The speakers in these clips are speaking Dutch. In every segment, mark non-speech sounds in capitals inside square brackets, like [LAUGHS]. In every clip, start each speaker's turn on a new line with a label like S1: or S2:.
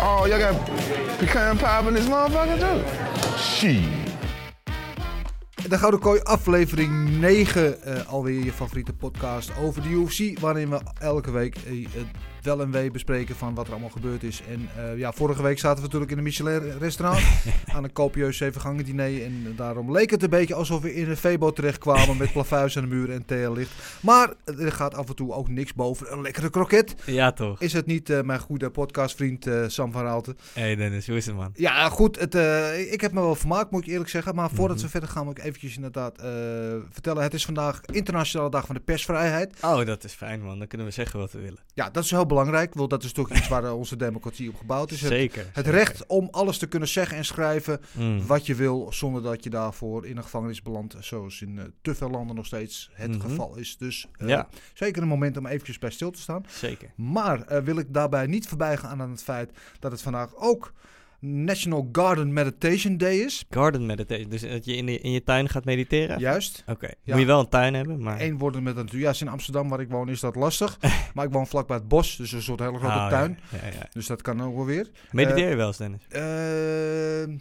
S1: Oh, y'all got pecan pie in this motherfucker too? Shit.
S2: De Gouden Kooi, aflevering 9, eh, alweer je favoriete podcast over de UFC. Waarin we elke week eh, wel en wee bespreken van wat er allemaal gebeurd is. En eh, ja, vorige week zaten we natuurlijk in een Michelin-restaurant [LAUGHS] aan een copieus zevengangen diner. En daarom leek het een beetje alsof we in een Febo terechtkwamen met plafuis aan de muur en TL-licht. Maar er gaat af en toe ook niks boven een lekkere kroket.
S3: Ja, toch?
S2: Is het niet eh, mijn goede podcastvriend eh, Sam van Raalte?
S3: hey Dennis, hoe is het man?
S2: Ja, goed. Het, ik heb me wel vermaakt, moet ik eerlijk zeggen. Maar voordat
S3: Mhm.
S2: we verder gaan, moet ik eventjes inderdaad vertellen. Het is vandaag Internationale Dag van de Persvrijheid.
S3: Oh, dat is fijn man, dan kunnen we zeggen wat we willen.
S2: Ja, dat is heel belangrijk. Want dat is toch iets waar eh, onze democratie op gebouwd is. Het,
S3: zeker.
S2: het
S3: zeker.
S2: recht om alles te kunnen zeggen en schrijven
S3: Mm.
S2: wat je wil, zonder dat je daarvoor in een gevangenis belandt. Zoals in eh, te veel landen nog steeds het
S3: Mhm.
S2: geval is. Dus eh,
S3: Ja.
S2: zeker een moment om eventjes bij stil te staan.
S3: Zeker.
S2: Maar wil ik daarbij niet voorbij gaan aan het feit dat het vandaag ook National Garden Meditation Day is.
S3: Garden meditation, dus dat je in, de, in je tuin gaat mediteren?
S2: Juist.
S3: Oké,
S2: Ja.
S3: moet je wel een tuin hebben, maar...
S2: Eén worden met een Ja, in Amsterdam waar ik woon is dat lastig. [LAUGHS] maar ik woon vlakbij het bos, dus een soort hele grote
S3: Oh,
S2: tuin.
S3: Ja, ja.
S2: Dus dat kan ook wel weer.
S3: Mediteer je wel eens Dennis?
S2: Eh,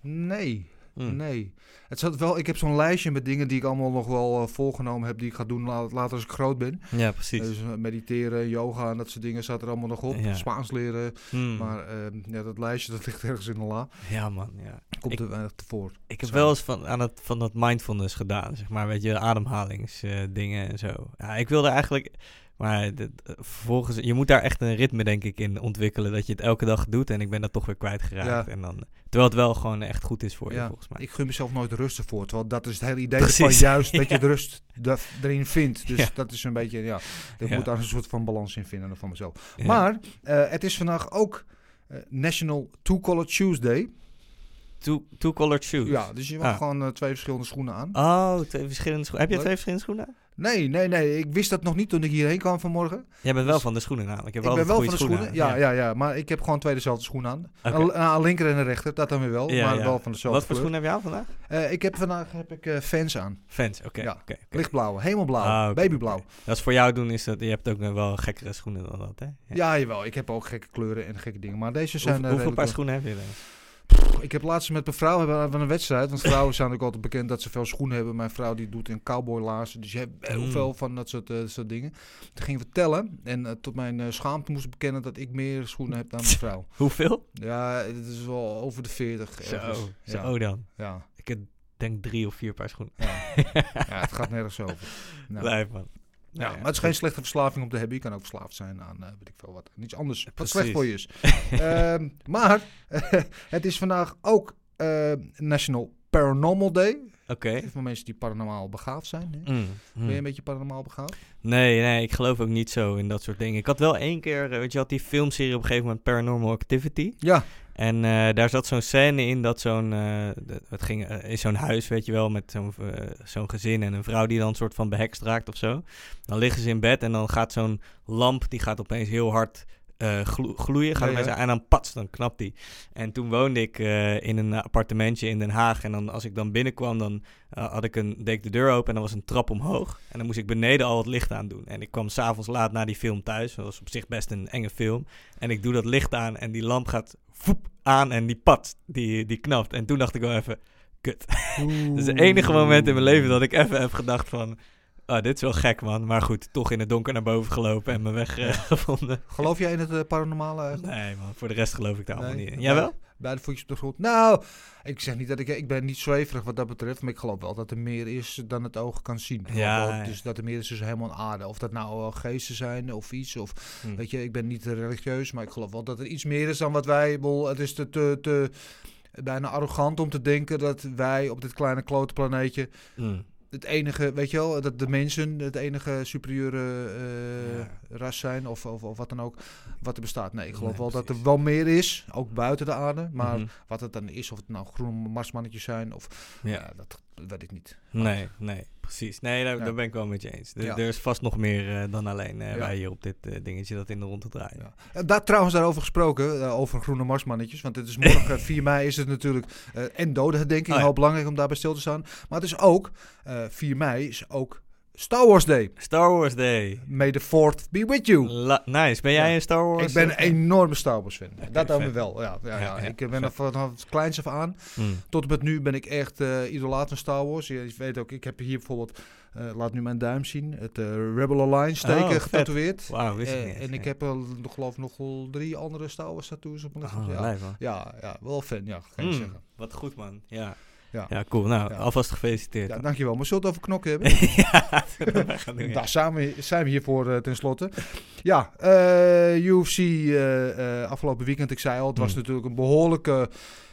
S2: nee,
S3: Mm.
S2: nee. Het zat wel, ik heb zo'n lijstje met dingen die ik allemaal nog wel eh, voorgenomen heb, die ik ga doen la- later als ik groot ben.
S3: Ja, precies.
S2: Dus eh, mediteren, yoga en dat soort dingen staat er allemaal nog op.
S3: Ja.
S2: Spaans leren.
S3: Mm.
S2: Maar eh, ja, dat lijstje dat ligt ergens in de la.
S3: Ja man, ja.
S2: Komt
S3: Ik-
S2: er weinig tevoor.
S3: Ik heb
S2: Zo.
S3: wel eens van, aan het, van dat mindfulness gedaan, zeg maar, weet je, ademhalingsdingen en zo. Ja, ik wilde eigenlijk, maar dit- vervolgens, je moet daar echt een ritme denk ik in ontwikkelen, dat je het elke dag doet en ik ben dat toch weer kwijtgeraakt.
S2: Ja.
S3: En dan, terwijl het wel gewoon echt goed is voor je, volgens mij.
S2: Ik gun mezelf nooit rust ervoor. Terwijl dat is het hele idee
S3: Precies.
S2: van juist [LAUGHS] dat je de rust da- erin vindt. Dus dat is een beetje, ja, ik moet daar een soort van balans in vinden van mezelf. Maar eh, het is vandaag ook eh, National Two Color Tuesday.
S3: Two, two colored shoes.
S2: Ja, dus je mag
S3: Ah.
S2: gewoon eh, twee verschillende schoenen aan.
S3: Oh, twee verschillende schoenen. Heb je twee verschillende schoenen? aan?
S2: Nee, nee, nee. Ik wist dat nog niet toen ik hierheen kwam vanmorgen.
S3: Jij bent wel
S2: Dus-
S3: van de schoenen namelijk.
S2: Ik
S3: hebt
S2: ben wel van de schoenen. Ja, ja, ja, Maar ik heb gewoon twee dezelfde schoenen aan. Een, een linker en een rechter, dat dan weer wel.
S3: Ja,
S2: maar
S3: ja.
S2: wel van dezelfde
S3: Wat voor
S2: kleur.
S3: schoenen heb je aan vandaag?
S2: Eh, ik heb vandaag heb ik, eh, fans aan.
S3: Fans, oké.
S2: Ja,
S3: oké.
S2: Lichtblauwe, hemelblauw,
S3: Ah,
S2: babyblauw.
S3: Dat is voor jou doen, is dat je hebt ook nog wel gekkere schoenen dan dat, hè?
S2: Ja, jawel. Ik heb ook gekke kleuren en gekke dingen. Maar deze zijn...
S3: Hoe,
S2: eh,
S3: hoeveel paar schoenen heb je dan?
S2: Ik heb laatst met mijn vrouw hebben we een wedstrijd. Want vrouwen zijn ook altijd bekend dat ze veel schoenen hebben. Mijn vrouw die doet in cowboylaarzen. Dus je hebt heel
S3: Mm.
S2: veel van dat soort, eh, soort dingen. Toen gingen we tellen. En eh, tot mijn eh, schaamte moest ik bekennen dat ik meer schoenen heb dan mijn [LAUGHS] vrouw.
S3: Hoeveel?
S2: Ja, het is wel over de 40.
S3: Zo,
S2: ergens.
S3: zo
S2: Ja,
S3: dan.
S2: ja,
S3: Ik heb denk drie of vier paar schoenen.
S2: ja. ja, het gaat nergens over. [LAUGHS] Nou,
S3: Lijf, man.
S2: Ja, maar het is geen slechte verslaving om te hebben. Je kan ook verslaafd zijn aan, eh, weet ik veel wat. Iets anders wat
S3: Precies.
S2: slecht voor je is. [LAUGHS] Ehm, maar [LAUGHS] het is vandaag ook eh, National Paranormal Day.
S3: Oké.
S2: Voor mensen die paranormaal begaafd zijn. Hè?
S3: Mm, mm.
S2: Ben je een beetje paranormaal begaafd?
S3: Nee, nee, ik geloof ook niet zo in dat soort dingen. Ik had wel één keer, eh, weet je, had die filmserie op een gegeven moment Paranormal Activity.
S2: Ja.
S3: En eh, daar zat zo'n scène in dat zo'n, het ging in zo'n huis, weet je wel, met zo'n zo'n gezin en een vrouw die dan een soort van behekst raakt of zo. Dan liggen ze in bed en dan gaat zo'n lamp, die gaat opeens heel hard glo- gloeien. Gaat
S2: Ja,
S3: en dan pats, dan knapt die. En toen woonde ik eh, in een appartementje in Den Haag. En dan, als ik dan binnenkwam, dan eh, had ik een, deed ik de deur open en dan was een trap omhoog. En dan moest ik beneden al het licht aan doen. En ik kwam s'avonds laat na die film thuis. Dat was op zich best een enge film. En ik doe dat licht aan en die lamp gaat voep aan en die pat, die, die knapt. En toen dacht ik wel even, kut. [LAUGHS] Dat is het enige moment in mijn leven dat ik even heb gedacht van... Oh, dit is wel gek, man. Maar goed, toch in het donker naar boven gelopen en mijn weg eh, [LAUGHS] gevonden.
S2: Geloof jij in het eh, paranormale? eigenlijk?
S3: Nee, man. Voor de rest geloof ik daar allemaal
S2: Nee?
S3: niet in. Jij wel?
S2: Beide voetjes op de grond. Nou, ik zeg niet dat ik... Ik ben niet zweverig wat dat betreft. Maar ik geloof wel dat er meer is dan het oog kan zien.
S3: Ja,
S2: wel. Dus dat er meer is dus helemaal aan aarde. Of dat nou wel geesten zijn of iets. Of,
S3: Hm.
S2: weet je, ik ben niet religieus. Maar ik geloof wel dat er iets meer is dan wat wij... bedoel, Het is te, te, te bijna arrogant om te denken dat wij op dit kleine klote planeetje...
S3: Mm.
S2: Het enige, weet je wel, dat de mensen het enige superieure eh,
S3: Ja.
S2: ras zijn of, of, of wat dan ook, wat er bestaat. Nee, ik geloof
S3: Nee,
S2: wel dat er wel meer is, ook buiten de aarde. Maar
S3: Mhm.
S2: wat het dan is, of het nou groene marsmannetjes zijn, of
S3: Ja.
S2: ja. dat weet ik niet.
S3: Nee, nee, precies. Nee, daar, ben ik wel met je eens. Er, er is vast nog meer eh, dan alleen
S2: Ja.
S3: wij hier op dit eh, dingetje dat in de rond te draaien.
S2: En daar, trouwens, daarover gesproken, over groene marsmannetjes. Want het is morgen, [LAUGHS] 4 mei, is het natuurlijk en dodenherdenking.
S3: Oh.
S2: Heel belangrijk om daarbij stil te staan. Maar het is ook, eh 4 mei is ook Star Wars Day.
S3: Star Wars Day.
S2: May the 4th be with you.
S3: La- nice. Ben jij
S2: Ja.
S3: een Star Wars?
S2: Ik ben een
S3: eh,
S2: enorme Star Wars fan. dat dan
S3: vet.
S2: weer wel. Ja, ja, ja.
S3: Ja, ja,
S2: ik ben er vanaf het kleins af aan.
S3: mm.
S2: Tot en met nu ben ik echt eh idolaat van Star Wars. Je, je weet ook, ik heb hier bijvoorbeeld, eh, laat nu mijn duim zien, het eh, Rebel Alliance teken
S3: Oh, vet.
S2: getatoeëerd.
S3: Wauw, wist ik
S2: Eh,
S3: niet
S2: en ik heb nog, geloof ik nog wel drie andere Star Wars tattoos op mijn lichaam.
S3: Oh,
S2: ja.
S3: lijp, man.
S2: Ja, ja, wel fan, ja, kan je
S3: Mm,
S2: zeggen.
S3: Wat goed, man. Ja.
S2: Ja.
S3: Ja, cool. Nou,
S2: Ja.
S3: alvast gefeliciteerd.
S2: Ja,
S3: dan.
S2: dankjewel. Maar zullen we het over knokken hebben? [LAUGHS]
S3: ja, dat wij gaan doen, ja.
S2: Daar zijn we, zijn we hiervoor eh, tenslotte. Ja, eh, UFC eh, afgelopen weekend, ik zei al, het was
S3: Hmm.
S2: natuurlijk een behoorlijke...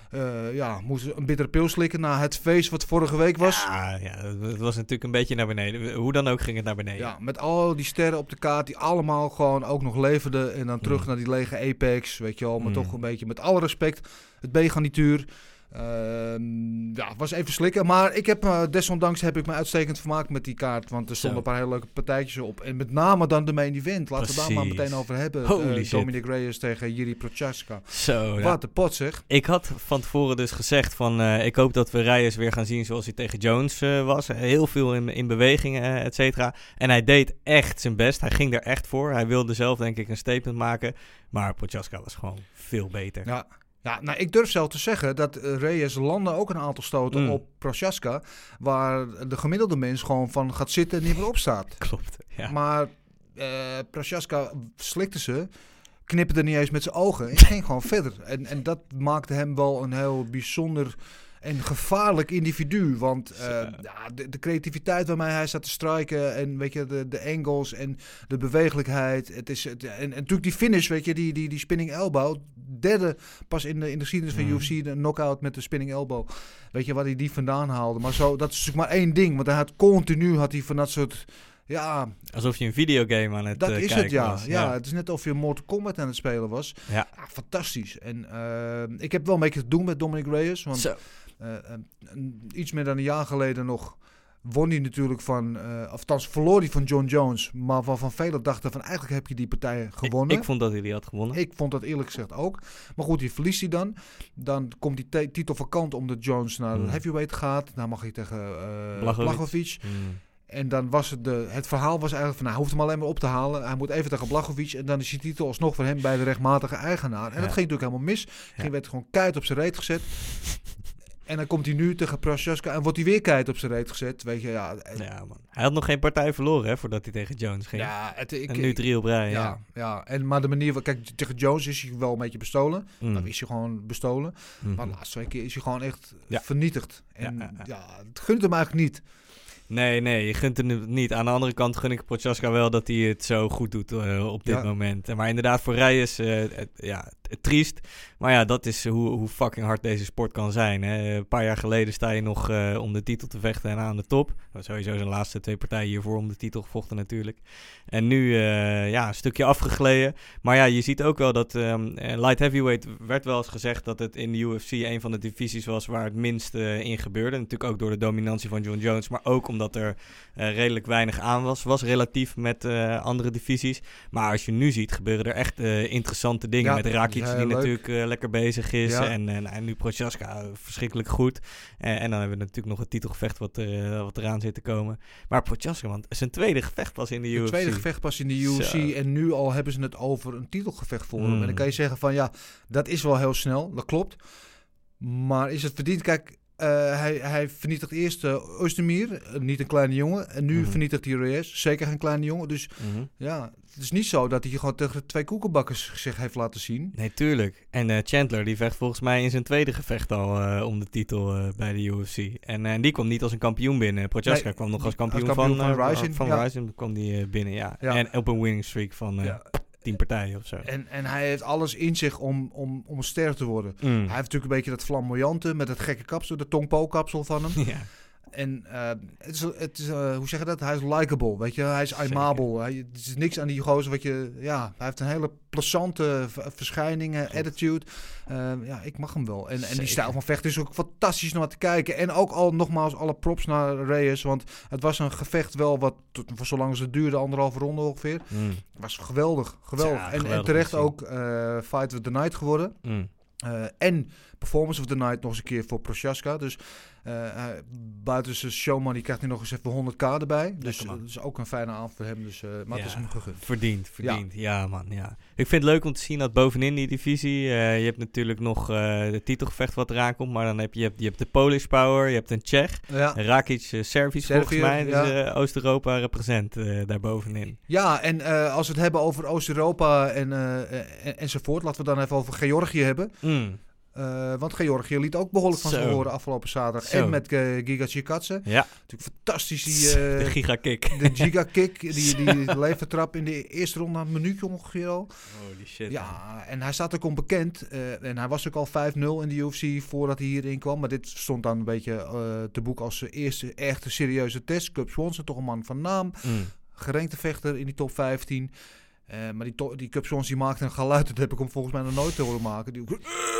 S2: eh ja, moest een bittere pil slikken na het feest wat vorige week was.
S3: Ja, ja, het- het was natuurlijk een beetje naar beneden. Hoe dan ook ging het naar beneden.
S2: Ja, met al die sterren op de kaart die allemaal gewoon ook nog leverden. En dan terug
S3: Mm.
S2: naar die lege Apex, weet je wel. Maar
S3: Mm.
S2: toch een beetje met alle respect. Het B-garnituur. Ehm, ja, was even slikken. Maar ik heb, eh, desondanks heb ik me uitstekend vermaakt met die kaart. Want er stonden een paar hele leuke partijtjes op. En met name dan de main event. Laten we daar maar
S3: Precies.
S2: meteen over hebben.
S3: Holy
S2: Eh. Dominic Reyes tegen Jiri Prochaska.
S3: Zo.
S2: Wat een pot zeg.
S3: Ik had van tevoren dus gezegd van... eh, ik hoop dat we Reyes weer gaan zien zoals hij tegen Jones was. Heel veel in, in bewegingen, et cetera. En hij deed echt zijn best. Hij ging er echt voor. Hij wilde zelf denk ik een statement maken. Maar Prochaska was gewoon veel beter.
S2: Ja. Ja, nou, ik durf zelf te zeggen dat eh, Reyes landde ook een aantal stoten
S3: Mm.
S2: op Prochaska. Waar de gemiddelde mens gewoon van gaat zitten en niet meer opstaat. [LAUGHS]
S3: Klopt, ja.
S2: Maar eh Prochaska slikte ze, knipperde niet eens met zijn ogen en ging gewoon verder. En, en dat maakte hem wel een heel bijzonder en gevaarlijk individu. Want eh, ja, de, de creativiteit waarmee hij staat te strijken en weet je, de, de angles en de bewegelijkheid. Het is, het, en, en natuurlijk die finish, weet je, die, die, die spinning elbow. Derde pas in de, in de geschiedenis van
S3: Mm.
S2: UFC, de knockout met de spinning elbow. Weet je waar hij die vandaan haalde. Maar zo, dat is natuurlijk maar één ding. Want hij had continu had hij van dat soort... Ja,
S3: Alsof je een videogame aan het
S2: dat
S3: eh,
S2: is
S3: kijken
S2: het, ja.
S3: was.
S2: ja. Het is net of je Mortal Kombat aan het spelen was.
S3: Ja.
S2: Ja, fantastisch. En eh, ik heb wel een beetje te doen met Dominic Reyes. Want
S3: Zo.
S2: Eh, eh, een- iets meer dan een jaar geleden nog won hij natuurlijk van... of althans verloor hij van John Jones. Maar waarvan velen dachten van eigenlijk heb je die partij gewonnen.
S3: Ik, ik vond dat hij die had gewonnen.
S2: Ik vond dat eerlijk gezegd ook. Maar goed, die verliest hij dan. Dan komt die te- titel vakant omdat Jones naar de
S3: Hmm.
S2: heavyweight gaat. Dan mag hij tegen
S3: Blachowicz. Mm.
S2: En dan was het, de, het verhaal was eigenlijk van, nou, hij hoeft hem alleen maar op te halen. Hij moet even tegen Blachowicz en dan is die titel alsnog voor hem bij de rechtmatige eigenaar. En
S3: Ja.
S2: dat ging natuurlijk helemaal mis. Hij
S3: Ja.
S2: werd gewoon keihard op zijn reet gezet. En dan komt hij nu tegen Prochaska en wordt hij weer keihard op zijn reet gezet. Weet je, ja.
S3: Ja, man. Hij had nog geen partij verloren hè, voordat hij tegen Jones ging.
S2: ja, het, ik,
S3: en nu drie op rij. Ja.
S2: ja, ja. En, maar de manier, waar- kijk, tegen Jones is hij wel een beetje bestolen.
S3: Mm.
S2: Dan is hij gewoon bestolen.
S3: Mhm.
S2: Maar de laatste twee keer is hij gewoon echt
S3: Ja.
S2: vernietigd. En
S3: Ja,
S2: het gunt hem eigenlijk niet.
S3: Nee, nee, je gunt nu niet. Aan de andere kant gun ik Prochaska wel dat hij het zo goed doet eh, op dit moment. Maar inderdaad, voor Reyes, eh het, ja, triest. Maar ja, dat is hoe, hoe fucking hard deze sport kan zijn. Hè. Een paar jaar geleden sta je nog eh, om de titel te vechten en aan de top. Dat sowieso zijn laatste twee partijen hiervoor om de titel gevochten natuurlijk. En nu, eh, ja, een stukje afgegleden. Maar ja, je ziet ook wel dat ehm, eh, light heavyweight werd wel eens gezegd dat het in de UFC een van de divisies was waar het minst in gebeurde. Natuurlijk ook door de dominantie van John Jones, maar ook omdat er redelijk weinig aan was. Was relatief met andere divisies. Maar als je nu ziet, gebeuren er echt interessante dingen.
S2: Ja,
S3: met Rakic die
S2: leuk.
S3: natuurlijk eh, lekker bezig is.
S2: Ja.
S3: En, en, en nu Prochaska eh, verschrikkelijk goed. Eh, en dan hebben we natuurlijk nog het titelgevecht wat, er, eh, wat eraan zit te komen. Maar Prochaska, want zijn tweede gevecht was in de UFC.
S2: tweede gevecht pas in de UFC.
S3: Zo.
S2: En nu al hebben ze het over een titelgevecht voor hem.
S3: Mm.
S2: En dan kan je zeggen van ja, dat is wel heel snel. Dat klopt. Maar is het verdiend? Kijk, eh, hij, hij vernietigt eerst uh, niet een kleine jongen. En nu
S3: Mhm.
S2: vernietigt hij Reyes. Zeker geen kleine jongen. Dus
S3: Mhm.
S2: ja, het is niet zo dat hij gewoon tegen twee koekenbakkers zich heeft laten zien.
S3: Nee, tuurlijk. En Chandler die vecht volgens mij in zijn tweede gevecht al om de titel bij de UFC. En die kwam niet als een kampioen binnen. Prochaska
S2: Nee,
S3: kwam nog als kampioen,
S2: als kampioen
S3: van,
S2: van Rising,
S3: Van
S2: ja.
S3: Rising kwam die binnen, ja.
S2: Ja.
S3: En op een winning streak van
S2: Ja.
S3: Tien partijen of zo.
S2: En, en hij heeft alles in zich om, om, om ster te worden.
S3: Mm.
S2: Hij heeft natuurlijk een beetje dat flamboyante met het gekke kapsel, de tongpo-kapsel van hem. [LAUGHS]
S3: ja.
S2: En eh, het is, het is eh, hoe zeg je dat? Hij is likable, weet je. Hij is aimable. Hij, er is niks aan die gozer wat je... Ja, hij heeft een hele plezante verschijning, attitude. Eh, ja, ik mag hem wel. En, en die stijl van vechten is ook fantastisch om naar te kijken. En ook al nogmaals alle props naar Reyes. Want het was een gevecht wel wat, voor zolang het duurde, anderhalve ronde ongeveer.
S3: Mm,
S2: Het was geweldig, geweldig.
S3: Ja,
S2: en, en terecht ook eh, Fight of the Night geworden.
S3: mm.
S2: En Performance of the Night nog eens een keer voor Prochaska. Dus buiten zijn showman, die krijgt hij nog eens even 100k erbij. Dus eh, dat is ook een fijne avond voor hem. Dus, eh, maar het is
S3: Ja.
S2: hem gegund.
S3: Verdiend, verdiend. Ja. man, ja. Ik vind het leuk om te zien dat bovenin die divisie... eh, je hebt natuurlijk nog eh de titelgevecht wat eraan komt. Maar dan heb je, je, hebt, je hebt de Polish Power, je hebt een Tsjech.
S2: Ja.
S3: Rakic, eh, Servisch volgens mij. Dus
S2: ja.
S3: eh, Oost-Europa represent eh daar bovenin.
S2: Ja, en eh, als we het hebben over Oost-Europa en, eh, en, enzovoort, laten we dan even over Georgië hebben.
S3: Mm.
S2: Eh, want Georgië liet ook behoorlijk van
S3: Zo.
S2: horen afgelopen zaterdag.
S3: Zo.
S2: En met uh, Giga Chikadze.
S3: Ja,
S2: Natuurlijk fantastisch die... eh,
S3: de gigakick.
S2: de [LAUGHS] Giga Kick, die, die levertrap in de eerste ronde, een minuutje ongeveer al.
S3: Holy shit.
S2: Ja, en hij staat ook onbekend. en hij was ook al 5-0 in de UFC voordat hij hierin kwam. Maar dit stond dan een beetje te boek als zijn eerste echte serieuze test. Cub Swanson, toch een man van naam.
S3: Mm.
S2: Gerenkte vechter in die top 15. Eh, maar die, die Cub Swanson die maakte een geluid. Dat heb ik hem volgens mij nog nooit te horen maken. Die,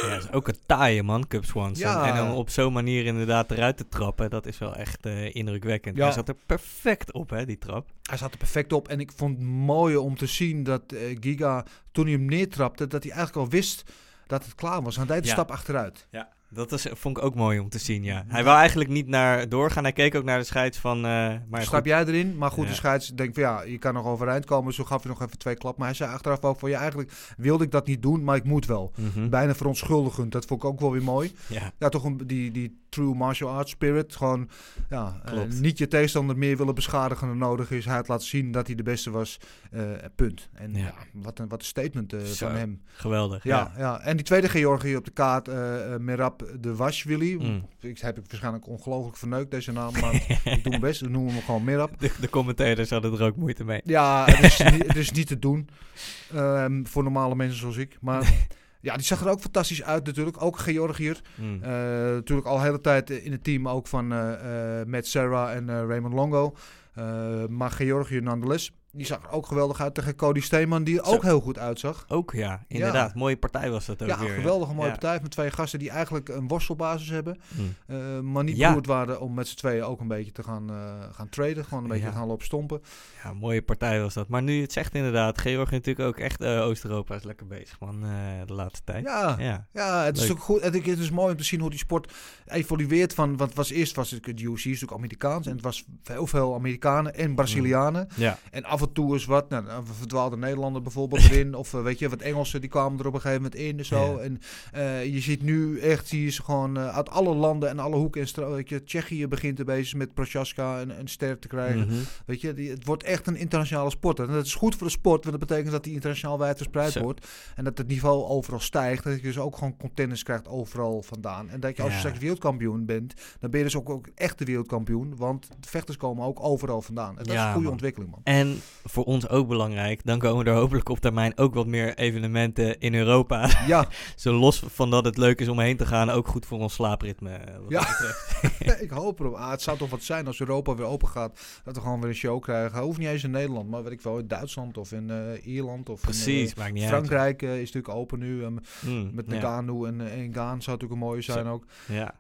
S3: Ja, dat is ook een taaie man, Cub Swanson.
S2: Ja.
S3: En dan op zo'n manier inderdaad eruit te trappen, dat is wel echt eh, indrukwekkend.
S2: Ja.
S3: Hij zat er perfect op, hè, die trap.
S2: hij zat er perfect op. En ik vond het mooi om te zien dat eh, Giga, toen hij hem neertrapte, dat hij eigenlijk al wist dat het klaar was. Hij deed de
S3: Ja.
S2: stap achteruit.
S3: Ja, dat is, vond ik ook mooi om te zien, ja. Hij wou eigenlijk niet naar doorgaan. Hij keek ook naar de scheids van... eh maar
S2: Stap jij erin? Maar goed,
S3: Ja.
S2: de scheids denkt van ja, je kan nog overeind komen. Zo gaf hij nog even twee klap. Maar hij zei achteraf ook van ja, eigenlijk wilde ik dat niet doen, maar ik moet wel.
S3: mhm.
S2: Bijna verontschuldigend. Dat vond ik ook wel weer mooi.
S3: Ja,
S2: Ja, toch een, die, die true martial arts spirit. Gewoon ja, eh, niet je tegenstander meer willen beschadigen dan nodig is. Hij had laten zien dat hij de beste was. eh, punt. En
S3: Ja.
S2: ja. wat, een, wat een statement van hem.
S3: geweldig.
S2: Ja,
S3: Ja.
S2: en die tweede Georgië op de kaart, eh de Washvili.
S3: Mm.
S2: Ik heb ik waarschijnlijk ongelooflijk verneukt deze naam, maar ik doe mijn best. We noemen hem gewoon Merab. [LAUGHS]
S3: De, de commentators hadden er ook moeite mee.
S2: Ja, het is, niet, het is niet te doen ehm, voor normale mensen zoals ik. Maar [LAUGHS] ja, die zag er ook fantastisch uit natuurlijk. Ook Georgiër.
S3: Mm.
S2: Eh, natuurlijk al de hele tijd in het team ook van eh eh Matt Serra en Raymond Longo. Maar Georgië nonetheless. Die zag er ook geweldig uit tegen Cody Steeman, die er
S3: Zo.
S2: ook heel goed uitzag.
S3: Ook ja, inderdaad. Mooie partij was dat ook
S2: Ja,
S3: weer.
S2: geweldige mooie
S3: Ja.
S2: partij met twee gasten die eigenlijk een worstelbasis hebben.
S3: Mm.
S2: eh, maar niet
S3: Ja.
S2: waren om met z'n tweeën ook een beetje te gaan, eh, gaan traden. Gewoon een beetje te gaan lopen stompen.
S3: Ja, mooie partij was dat. Maar nu het zegt inderdaad, Georgië natuurlijk ook echt eh, Oost-Europa is lekker bezig man de laatste tijd.
S2: Ja,
S3: Ja.
S2: Ja, het is ook goed. Het het is mooi om te zien hoe die sport evolueert. Van, want was eerst was het de UFC is natuurlijk Amerikaans en het was heel veel Amerikanen en Brazilianen.
S3: Ja.
S2: En af en toe is wat, nou, een verdwaalde Nederlander bijvoorbeeld [LAUGHS] erin, of eh, weet je, wat Engelsen die kwamen er op een gegeven moment in en zo.
S3: Ja.
S2: En eh, je ziet nu echt, zie je ze gewoon eh, uit alle landen en alle hoeken en stra- weet je, Tsjechië begint er bezig met Prochaska en een ster te krijgen.
S3: Mhm.
S2: Weet je, die, het wordt echt een internationale sport. En dat is goed voor de sport, want dat betekent dat die internationaal wijd verspreid
S3: Zo.
S2: wordt. En dat het niveau overal stijgt. Dat je dus ook gewoon contenders krijgt overal vandaan. En dat je als je
S3: Ja.
S2: straks wereldkampioen bent, dan ben je dus ook, ook echt de wereldkampioen. Want de vechters komen ook overal vandaan. En dat is
S3: Ja,
S2: een goede
S3: man.
S2: ontwikkeling, man.
S3: En voor ons ook belangrijk, dan komen er hopelijk op termijn ook wat meer evenementen in Europa.
S2: Ja, [LAUGHS]
S3: Zo los van dat het leuk is om heen te gaan, ook goed voor ons slaapritme. eh, Wat
S2: Ja. [LAUGHS] ik hoop erop. Ah, het zou toch wat zijn als Europa weer open gaat. Dat we gewoon weer een show krijgen. Hoeft niet eens in Nederland, maar weet ik wel, in Duitsland of in eh, Ierland. Of
S3: Precies,
S2: in, eh,
S3: niet uit.
S2: Frankrijk is natuurlijk open nu. ehm,
S3: Mm,
S2: met
S3: ja.
S2: Nagano en, eh, en Gaan zou natuurlijk een mooie zijn
S3: Zo.
S2: ook.
S3: Ja.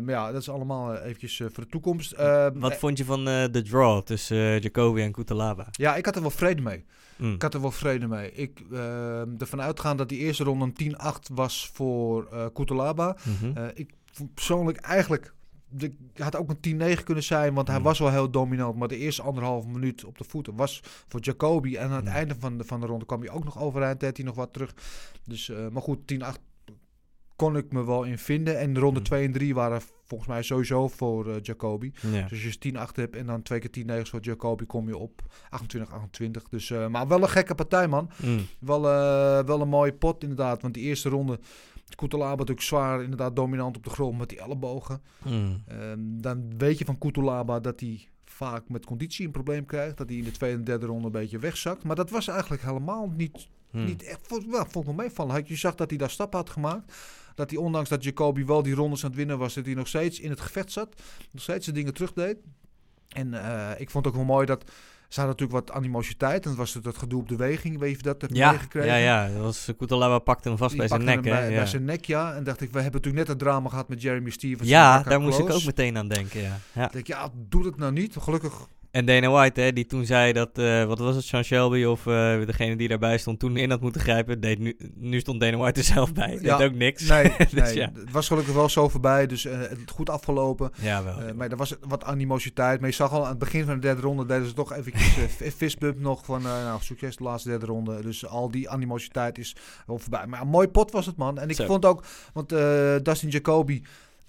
S2: Maar ja, dat is allemaal eventjes voor de toekomst.
S3: Wat
S2: eh,
S3: vond je van de draw tussen Jacobi en Kutalaba?
S2: Ja, ik had er wel vrede mee.
S3: Mm.
S2: Ik had er wel vrede mee. Ik eh, ervan uitgaan dat die eerste ronde een 10-8 was voor Kutulaba. Eh, ik persoonlijk eigenlijk... De, had ook een 10-9 kunnen zijn, want hij
S3: Mm.
S2: was wel heel dominant. Maar de eerste anderhalve minuut op de voeten was voor Jacoby. En aan het
S3: Mm.
S2: einde van de, van de ronde kwam hij ook nog overeind. Deed hij nog wat terug. Dus, eh, maar goed, 10-8 kon ik me wel in vinden. En de ronde
S3: Mm.
S2: 2 en 3 waren volgens mij sowieso voor Jacoby.
S3: ja.
S2: Dus als je 10-8 hebt en dan twee keer 10-9 voor Jacoby, kom je op 28-28. Dus, eh, maar wel een gekke partij, man.
S3: Mm.
S2: Wel, eh, wel een mooie pot, inderdaad. Want die eerste ronde, Kutelaba natuurlijk zwaar, inderdaad dominant op de grond met die ellebogen.
S3: Mm.
S2: Ehm, dan weet je van Kutelaba dat hij vaak met conditie een probleem krijgt. Dat hij in de tweede en derde ronde een beetje wegzakt. Maar dat was eigenlijk helemaal niet niet echt, wel, vond ik wel meevallen. Had- Je zag dat hij daar stappen had gemaakt. Dat hij ondanks dat Jacoby wel die rondes aan het winnen was, dat hij nog steeds in het gevecht zat. Nog steeds de dingen terugdeed. En eh, ik vond het ook wel mooi dat ze hadden natuurlijk wat animositeit. En dat was het dat gedoe op de weging. Weet je dat heb
S3: Ja,
S2: meegekregen?
S3: ja, ja. Dat was Kutalaba pakte hem vast
S2: Die
S3: bij zijn nek, hè?
S2: Bij,
S3: ja.
S2: bij zijn nek, ja. En dacht ik, we hebben natuurlijk net het drama gehad met Jeremy Stevens. en
S3: ja, daar moest ik ook meteen aan denken, ja. ja.
S2: Ik denk, ja, doe het nou niet. Gelukkig
S3: En Dana White, hè, die toen zei dat, eh, wat was het, Sean Shelby of eh, degene die daarbij stond, toen in had moeten grijpen, deed nu, nu stond Dana White er zelf bij.
S2: Ja.
S3: Deed ook niks.
S2: Nee, [LAUGHS]
S3: Dus
S2: nee
S3: ja.
S2: het was gelukkig wel zo voorbij, dus eh, het goed afgelopen.
S3: Ja, wel.
S2: Maar er was wat animositeit. Maar je zag al aan het begin van de derde ronde deden ze toch eventjes f- fistbump nog van nou, succes de laatste derde ronde. Dus al die animositeit is wel voorbij. Maar een mooi pot was het man. En ik
S3: Zo.
S2: vond ook, want Dustin Jacoby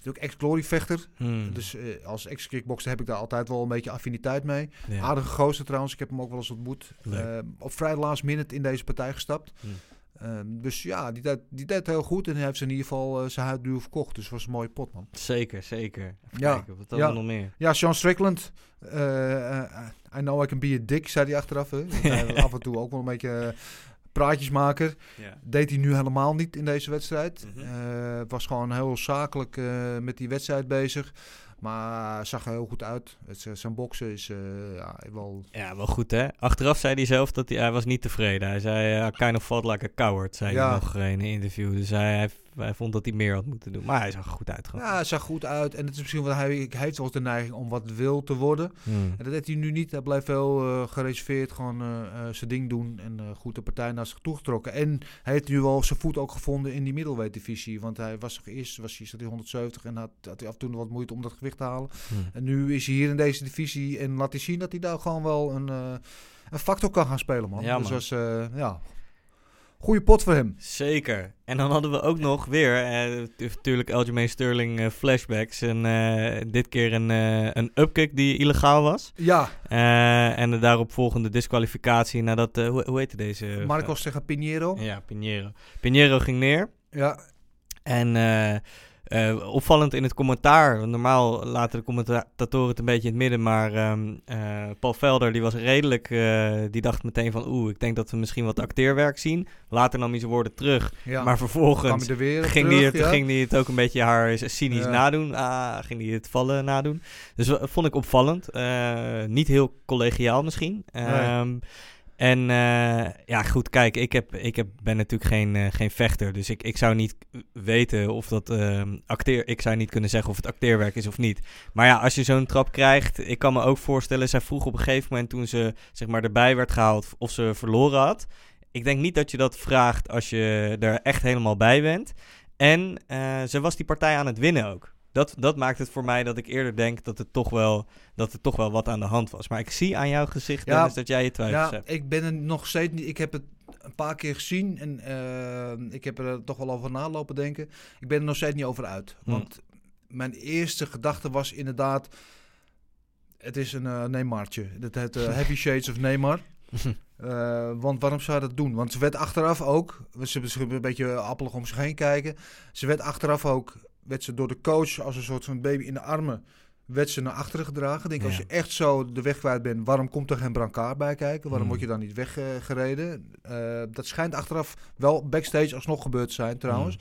S2: ook ex-glory vechter.
S3: Hmm.
S2: Dus eh, als ex-kickboxer heb ik daar altijd wel een beetje affiniteit mee.
S3: Ja.
S2: Aardige gozer trouwens, ik heb hem ook wel eens ontmoet. Eh, op vrij last minute in deze partij gestapt.
S3: Hmm.
S2: Ehm, dus ja, die deed, die deed heel goed en hij heeft ze in ieder geval eh, zijn huid duur verkocht. Dus was een mooie pot, man.
S3: Zeker, zeker. Even
S2: Ja.
S3: kijken, wat
S2: Ja.
S3: nog meer?
S2: Ja, Sean Strickland. I know I can be a dick, zei hij achteraf. Hè. [LAUGHS] Af en toe ook wel een beetje praatjesmaker.
S3: Ja.
S2: Deed hij nu helemaal niet in deze wedstrijd.
S3: Mhm.
S2: Eh, was gewoon heel zakelijk eh, met die wedstrijd bezig. Maar zag er heel goed uit. Het, z- zijn boksen is eh, ja, wel...
S3: Ja, wel goed hè. Achteraf zei hij zelf dat hij, hij was niet tevreden. Hij zei, I kind of fought like a coward, zei
S2: Ja.
S3: hij nog in een interview. Dus hij, hij, hij vond dat hij meer had moeten doen. Maar hij zag er goed uit gewoon.
S2: Ja, hij zag goed uit. En het is misschien wat hij, hij heeft wel de neiging om wat wil te worden.
S3: Hmm.
S2: En dat deed hij nu niet. Hij blijft wel eh, gereserveerd gewoon eh, eh, zijn ding doen. En goed de partij naar zich toegetrokken. En hij heeft nu wel zijn voet ook gevonden in die middleweight divisie. Want hij was toch eerst was hij, zat hij 170 en had, had hij af en toe wat moeite om dat gewicht te halen.
S3: Hmm.
S2: En nu is hij hier in deze divisie en laat hij zien dat hij daar gewoon wel een, een factor kan gaan spelen, man.
S3: Ja,
S2: dus was ja, goede pot voor hem.
S3: Zeker. En dan hadden we ook nog weer, eh, natuurlijk Aljamain Sterling eh, flashbacks. En eh, dit keer een, een upkick die illegaal was.
S2: Ja,
S3: en de daaropvolgende disqualificatie nadat, hoe, hoe heette deze?
S2: Marcos tegen Pinheiro.
S3: Ja, Pinheiro. Pinheiro ging neer.
S2: Ja,
S3: En eh, opvallend in het commentaar. Normaal laten de commentatoren het een beetje in het midden. Maar ehm, eh, Paul Velder die was redelijk. eh, die dacht meteen van. Oeh, ik denk dat we misschien wat acteerwerk zien. Later nam hij zijn woorden terug.
S2: ja.
S3: Maar vervolgens
S2: er
S3: ging,
S2: terug,
S3: het,
S2: ja.
S3: ging hij het ook een beetje haar cynisch
S2: Ja.
S3: nadoen. Ah, ging hij het vallen nadoen. Dus dat vond ik opvallend. Niet heel collegiaal misschien. Ehm, En eh, ja, goed, kijk, ik, heb, ik heb, ben natuurlijk geen, eh, geen vechter. Dus ik, ik zou niet weten of dat ehm, acteer... Ik zou niet kunnen zeggen of het acteerwerk is of niet. Maar ja, als je zo'n trap krijgt... Ik kan me ook voorstellen, zij vroeg op een gegeven moment toen ze zeg maar, erbij werd gehaald... of ze verloren had. Ik denk niet dat je dat vraagt als je er echt helemaal bij bent. En eh, ze was die partij aan het winnen ook. Dat, dat maakt het voor mij dat ik eerder denk dat, het toch wel, dat er toch wel wat aan de hand was. Maar ik zie aan jouw gezicht,
S2: Ja.
S3: Dennis, dat jij je twijfels
S2: Ja,
S3: hebt.
S2: ik ben er nog steeds niet. Ik heb het een paar keer gezien en eh, ik heb er toch wel over nalopen denken. Ik ben er nog steeds niet over uit.
S3: Hm.
S2: Want mijn eerste gedachte was inderdaad. Het is een uh, Neymartje. Dat heet eh, Heavy Shades of Neymar. [LAUGHS] Want waarom zou dat doen? Want ze werd achteraf ook, ze een beetje appelig om zich heen kijken. Ze werd achteraf ook, werd ze door de coach als een soort van baby in de armen, werd ze naar achteren gedragen. Ik denk, als je echt zo de weg kwijt bent, waarom komt er geen brancard bij kijken? Waarom
S3: Hmm.
S2: word je dan niet weggereden? Eh, dat schijnt achteraf wel backstage alsnog gebeurd te zijn trouwens.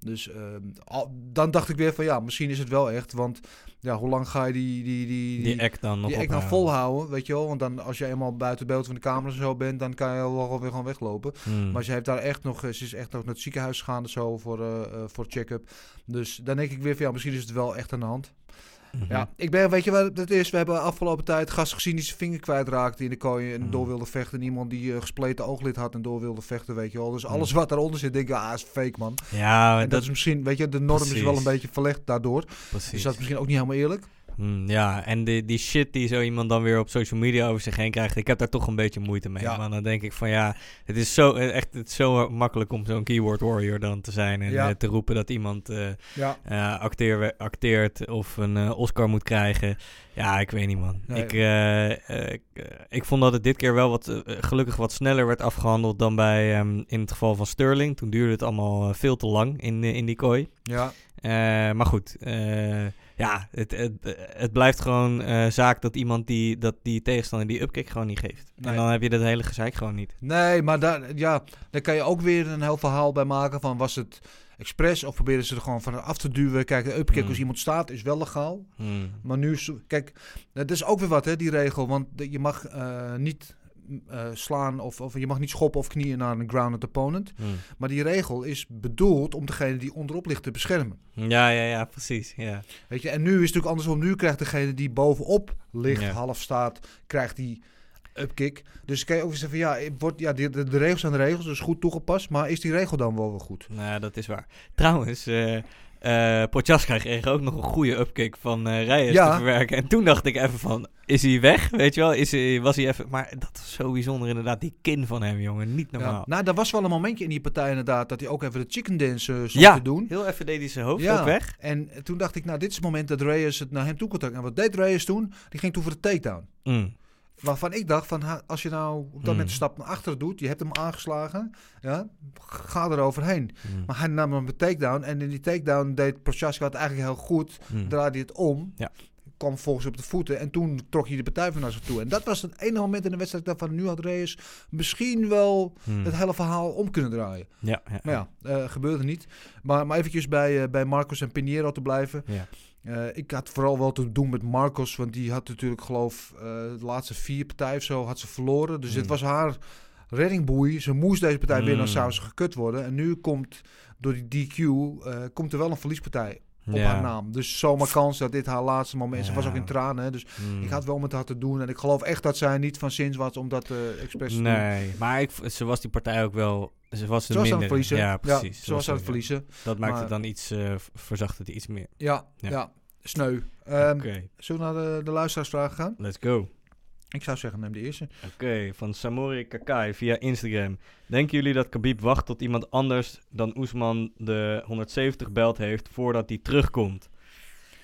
S2: Dus eh, al- dan dacht ik weer van ja, misschien is het wel echt. Want ja, hoe lang ga je die, die, die,
S3: Die act dan nog
S2: die act dan volhouden, weet je wel? Want dan, als je eenmaal buiten beeld van de camera zo bent, dan kan je wel weer gewoon weglopen.
S3: Hmm.
S2: Maar ze heeft daar echt nog, ze is echt nog naar het ziekenhuis gegaan zo voor, eh, voor check-up. Dus dan denk ik weer van ja, misschien is het wel echt aan de hand.
S3: Mhm.
S2: Ja, ik ben, weet je wat het is? We hebben afgelopen tijd gast gezien die zijn vinger kwijtraakte in de kooi en
S3: Mhm.
S2: door wilde vechten. En iemand die eh, gespleten ooglid had en door wilde vechten, weet je wel. Dus
S3: Mhm.
S2: alles wat daaronder zit, denk ik, ah, is fake man.
S3: Ja,
S2: En
S3: dat,
S2: dat, is misschien, weet je, de norm is wel een beetje verlegd daardoor.
S3: precies.
S2: Dus dat is misschien ook niet helemaal eerlijk.
S3: Hmm, ja, en die, die shit die zo iemand dan weer op social media over zich heen krijgt, ik heb daar toch een beetje moeite mee.
S2: Ja.
S3: Maar dan denk ik van ja, het is zo, eh, echt, het is zo makkelijk om zo'n keyboard warrior dan te zijn en
S2: Ja.
S3: eh, te roepen dat iemand eh,
S2: Ja.
S3: acteer, acteert of een Oscar moet krijgen. Ja, ik weet niet man.
S2: Nee.
S3: Ik, ik, ik vond dat het dit keer wel wat, gelukkig wat sneller werd afgehandeld dan bij, ehm, in het geval van Sterling. Toen duurde het allemaal veel te lang in, in die kooi.
S2: Ja,
S3: maar goed, eh, ja, het, het, het blijft gewoon eh, zaak dat iemand die, dat die tegenstander die upkick gewoon niet geeft.
S2: Nee.
S3: En dan heb je dat hele gezeik gewoon niet.
S2: Nee, maar daar, ja, daar kan je ook weer een heel verhaal bij maken van was het expres of proberen ze er gewoon van af te duwen. Kijk, de upkick
S3: Hmm.
S2: als iemand staat is wel legaal.
S3: Hmm.
S2: Maar nu, kijk, dat is ook weer wat hè, die regel. Want je mag eh, niet eh, slaan of, of je mag niet schoppen of knieën naar een grounded opponent.
S3: Hmm.
S2: Maar die regel is bedoeld om degene die onderop ligt te beschermen.
S3: Ja, ja, ja, precies. Ja.
S2: Weet je, en nu is het natuurlijk andersom. Nu krijgt degene die bovenop ligt,
S3: Ja.
S2: half staat, krijgt die upkick. Dus kan je ook weer zeggen van ja, wordt, ja de, de, regels zijn de regels, dus goed toegepast. Maar is die regel dan wel wel goed?
S3: Nou, ja, dat is waar. Trouwens, eh eh Prochaska kreeg ook nog een goede upkick van eh Reyes
S2: Ja.
S3: te verwerken. En toen dacht ik even van, is hij weg? Weet je wel, is hij, was hij even... Maar dat was zo bijzonder inderdaad, die kin van hem, jongen. Niet normaal.
S2: Ja. Nou, er was wel een momentje in die partij inderdaad dat hij ook even de chicken dance stond
S3: Ja,
S2: te doen.
S3: heel even deed hij zijn hoofd ook weg.
S2: En toen dacht ik, nou, dit is het moment dat Reyes het naar hem toe kon trekken. En wat deed Reyes toen? Die ging toen voor de takedown.
S3: Mm.
S2: Waarvan ik dacht, van, als je nou op dat
S3: Hmm.
S2: moment een stap naar achteren doet, je hebt hem aangeslagen, ja, ga er overheen.
S3: Mm.
S2: Maar hij nam hem een takedown en in die takedown deed Prochaska het eigenlijk heel goed.
S3: Mm.
S2: draaide hij het om.
S3: Ja.
S2: Kwam vervolgens op de voeten. En toen trok hij de partij van naar zich toe. En dat was het enige moment in de wedstrijd dat ik dacht van nu had Reyes misschien wel
S3: Mm.
S2: het hele verhaal om kunnen draaien.
S3: Ja, ja,
S2: Maar ja, eh, gebeurde niet. Maar, maar eventjes bij, eh, bij Marcos en Pinheiro te blijven.
S3: ja.
S2: Eh, ik had vooral wel te doen met Marcos. Want die had natuurlijk geloof eh, de laatste vier partijen of zo had ze verloren. Dus
S3: Mm.
S2: dit was haar reddingboei. Ze moest deze partij winnen, anders
S3: Mm.
S2: zou ze gekut worden. En nu komt door die DQ eh, komt er wel een verliespartij op
S3: Ja.
S2: haar naam. Dus zomaar kans dat dit haar laatste moment is. Ze was ook in
S3: Ja.
S2: tranen. Hè, dus
S3: Mm.
S2: ik had wel met haar te doen. En ik geloof echt dat zij niet van zins was om dat eh expres te doen.
S3: Nee, maar ik, ze was die partij ook wel... Ze was
S2: Ze was aan het verliezen.
S3: Ja, precies.
S2: ze was aan het
S3: er-
S2: verliezen.
S3: Dat maakt
S2: Maar-
S3: het dan iets... eh verzacht het iets meer.
S2: Ja, ja.
S3: Ja.
S2: sneu.
S3: Oké,
S2: Zullen we naar de, de luisteraarsvragen gaan?
S3: let's go.
S2: Ik zou zeggen, neem de eerste.
S3: Oké, van Samori Kakai via Instagram. Denken jullie dat Khabib wacht tot iemand anders dan Oesman de 170 belt heeft voordat hij terugkomt?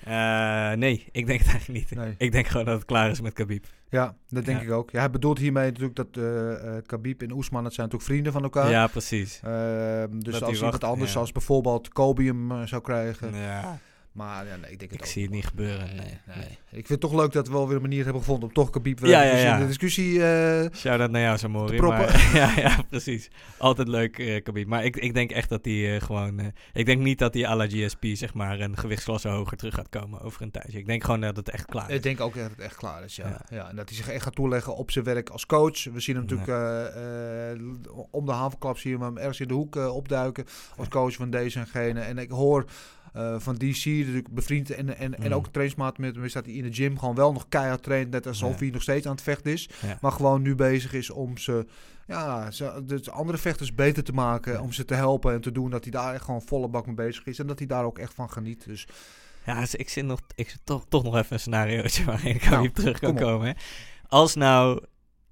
S3: Eh, nee, ik denk het eigenlijk niet.
S2: Nee.
S3: Ik denk gewoon dat het klaar is met Khabib.
S2: Ja, dat denk
S3: Ja.
S2: ik ook. Ja, hij bedoelt hiermee natuurlijk dat eh Khabib en Oesman, dat zijn natuurlijk vrienden van elkaar.
S3: Ja, precies.
S2: Ehm, dus
S3: Dat
S2: als iemand
S3: wacht,
S2: anders,
S3: ja.
S2: als bijvoorbeeld Kobe hem eh, zou krijgen.
S3: Ja,
S2: Maar ja, nee, ik denk het
S3: ik
S2: ook.
S3: zie het niet gebeuren.
S2: Nee,
S3: Nee,
S2: nee.
S3: nee.
S2: Ik vind het toch leuk dat we wel weer een manier hebben gevonden om toch Khabib weer
S3: Ja, ja, ja.
S2: in de discussie... eh,
S3: Shout-out naar jou, Samori.
S2: Te proppen.
S3: Maar, [LAUGHS] ja, ja, precies. Altijd leuk, Khabib. Maar ik, ik denk echt dat hij eh, gewoon... ik denk niet dat hij à la GSP, zeg maar, een gewichtsklasse hoger terug gaat komen over een tijdje. Ik denk gewoon dat het echt klaar is.
S2: ik denk ook dat het echt klaar is, ja.
S3: Ja.
S2: En dat hij zich echt gaat toeleggen op zijn werk als coach. We zien hem natuurlijk om de havenklap zien we hem ergens in de hoek opduiken als coach van deze en gene. En ik hoor eh, van DC, natuurlijk bevriend en, en, en
S3: Mm.
S2: ook een trainingsmaat met hem, is dat hij in de gym gewoon wel nog keihard traint, net alsof
S3: Ja.
S2: hij nog steeds aan het vechten is.
S3: Ja.
S2: Maar gewoon nu bezig is om ze, ja, ze, de andere vechters beter te maken,
S3: Ja.
S2: om ze te helpen en te doen dat hij daar echt gewoon volle bak mee bezig is en dat hij daar ook echt van geniet. Dus
S3: Ja, dus ik zit nog, ik zit toch, toch nog even een scenariootje [LAUGHS] waarin ik
S2: Nou,
S3: terug kan komen. Hè. Als nou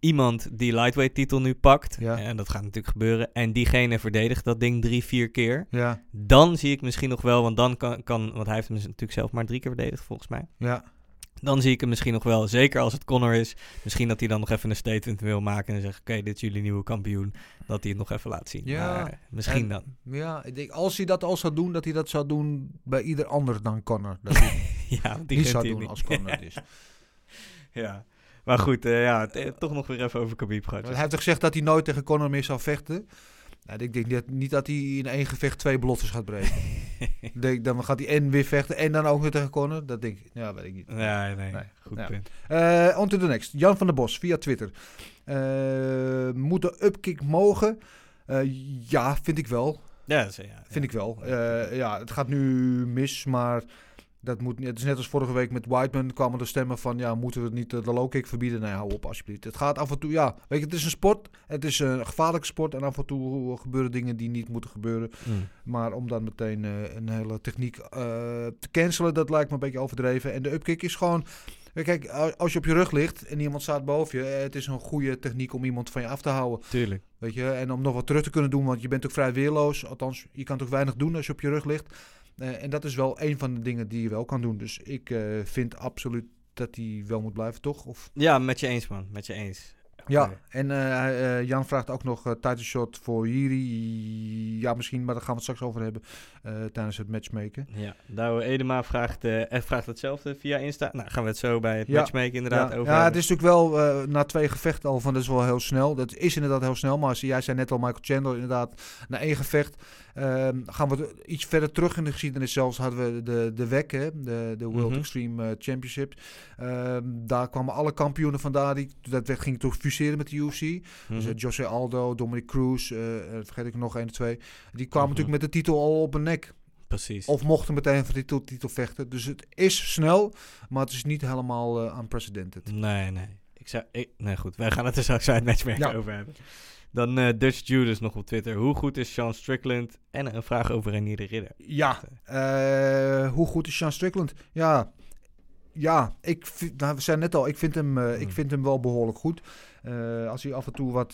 S3: iemand die lightweight titel nu pakt,
S2: Ja.
S3: en dat gaat natuurlijk gebeuren, en diegene verdedigt dat ding drie, vier keer,
S2: ja,
S3: dan zie ik misschien nog wel, want dan kan, kan want hij heeft hem natuurlijk zelf maar drie keer verdedigd volgens mij.
S2: ja.
S3: Dan zie ik hem misschien nog wel, zeker als het Connor is, misschien dat hij dan nog even een statement wil maken en zegt, oké, dit is jullie nieuwe kampioen, dat hij het nog even laat zien.
S2: Ja,
S3: Maar misschien
S2: en-
S3: dan.
S2: Ja, ik denk als hij dat al zou doen, dat hij dat zou doen bij ieder ander dan Connor. Dat [LAUGHS] hij
S3: ja, die gunt
S2: zou doen
S3: niet.
S2: als Connor is. [LAUGHS]
S3: Ja, maar goed, eh, ja, eh, toch nog weer even over Khabib gehad.
S2: Want hij heeft toch gezegd dat hij nooit tegen Connor meer zou vechten? Nou, ik denk niet, niet dat hij in één gevecht twee beloftes gaat breken. [LAUGHS] Denk, dan gaat hij en weer vechten en dan ook weer tegen Connor. Dat denk ik. Ja, weet ik niet.
S3: Nee, nee,
S2: Nee.
S3: goed
S2: Ja.
S3: punt.
S2: Eh on to the next. Jan van der Bos via Twitter. Eh, moet de upkick mogen? Ja, vind ik wel.
S3: Ja, is, ja,
S2: Vind ik wel. Ja, het gaat nu mis, maar dat moet, het is net als vorige week met Whiteman kwamen er stemmen van, ja, moeten we het niet eh, de low kick verbieden? Nee, hou op alsjeblieft. Het gaat af en toe, ja, weet je, het is een sport. Het is een gevaarlijke sport en af en toe gebeuren dingen die niet moeten gebeuren.
S3: Mm.
S2: Maar om dan meteen eh, een hele techniek eh, te cancelen, dat lijkt me een beetje overdreven. En de upkick is gewoon... Kijk, als je op je rug ligt en iemand staat boven je, eh, het is een goede techniek om iemand van je af te houden.
S3: Tuurlijk.
S2: Weet je, en om nog wat terug te kunnen doen, want je bent ook vrij weerloos. Althans, je kan toch weinig doen als je op je rug ligt. Eh, en dat is wel een van de dingen die je wel kan doen. Dus ik eh, vind absoluut dat hij wel moet blijven, toch? Of,
S3: Ja, met je eens, man. Met je eens.
S2: Ja, en eh, Jan vraagt ook nog eh title shot voor Jiri. Ja, misschien, maar daar gaan we het straks over hebben tijdens het matchmaken.
S3: Ja, Douwe Edema vraagt, eh, vraagt hetzelfde via Insta. Nou, gaan we het zo bij het
S2: Ja.
S3: matchmaken inderdaad
S2: ja,
S3: over
S2: ja, het is natuurlijk wel na twee gevechten al van dat is wel heel snel. Dat is inderdaad heel snel, maar als, jij zei net al Michael Chandler inderdaad na één gevecht. Ehm, gaan we iets verder terug in de geschiedenis zelfs hadden we de, de WEC, hè, de, de World
S3: Mhm.
S2: Extreme eh, Championship. Ehm, daar kwamen alle kampioenen vandaan. Die, dat werd- ging toen fuseren met de UFC.
S3: Mhm.
S2: Dus eh, Jose Aldo, Dominic Cruz, eh, vergeet ik nog één of twee. Die kwamen
S3: Mhm.
S2: natuurlijk met de titel al op hun nek.
S3: Precies.
S2: Of mochten meteen voor de titel, titel vechten. Dus het is snel, maar het is niet helemaal uh, unprecedented.
S3: Nee, nee. Ik zou, ik, nee, goed. Wij gaan het er straks matchmaken
S2: Ja.
S3: over hebben. Dan eh, Dutch Judas nog op Twitter. Hoe goed is Sean Strickland? En een vraag over Renier de Ridder.
S2: Ja, eh, hoe goed is Sean Strickland? Ja, ja ik vind, nou, we zijn net al, ik vind hem, eh, ik
S3: Hmm.
S2: vind hem wel behoorlijk goed. Als hij af en toe wat,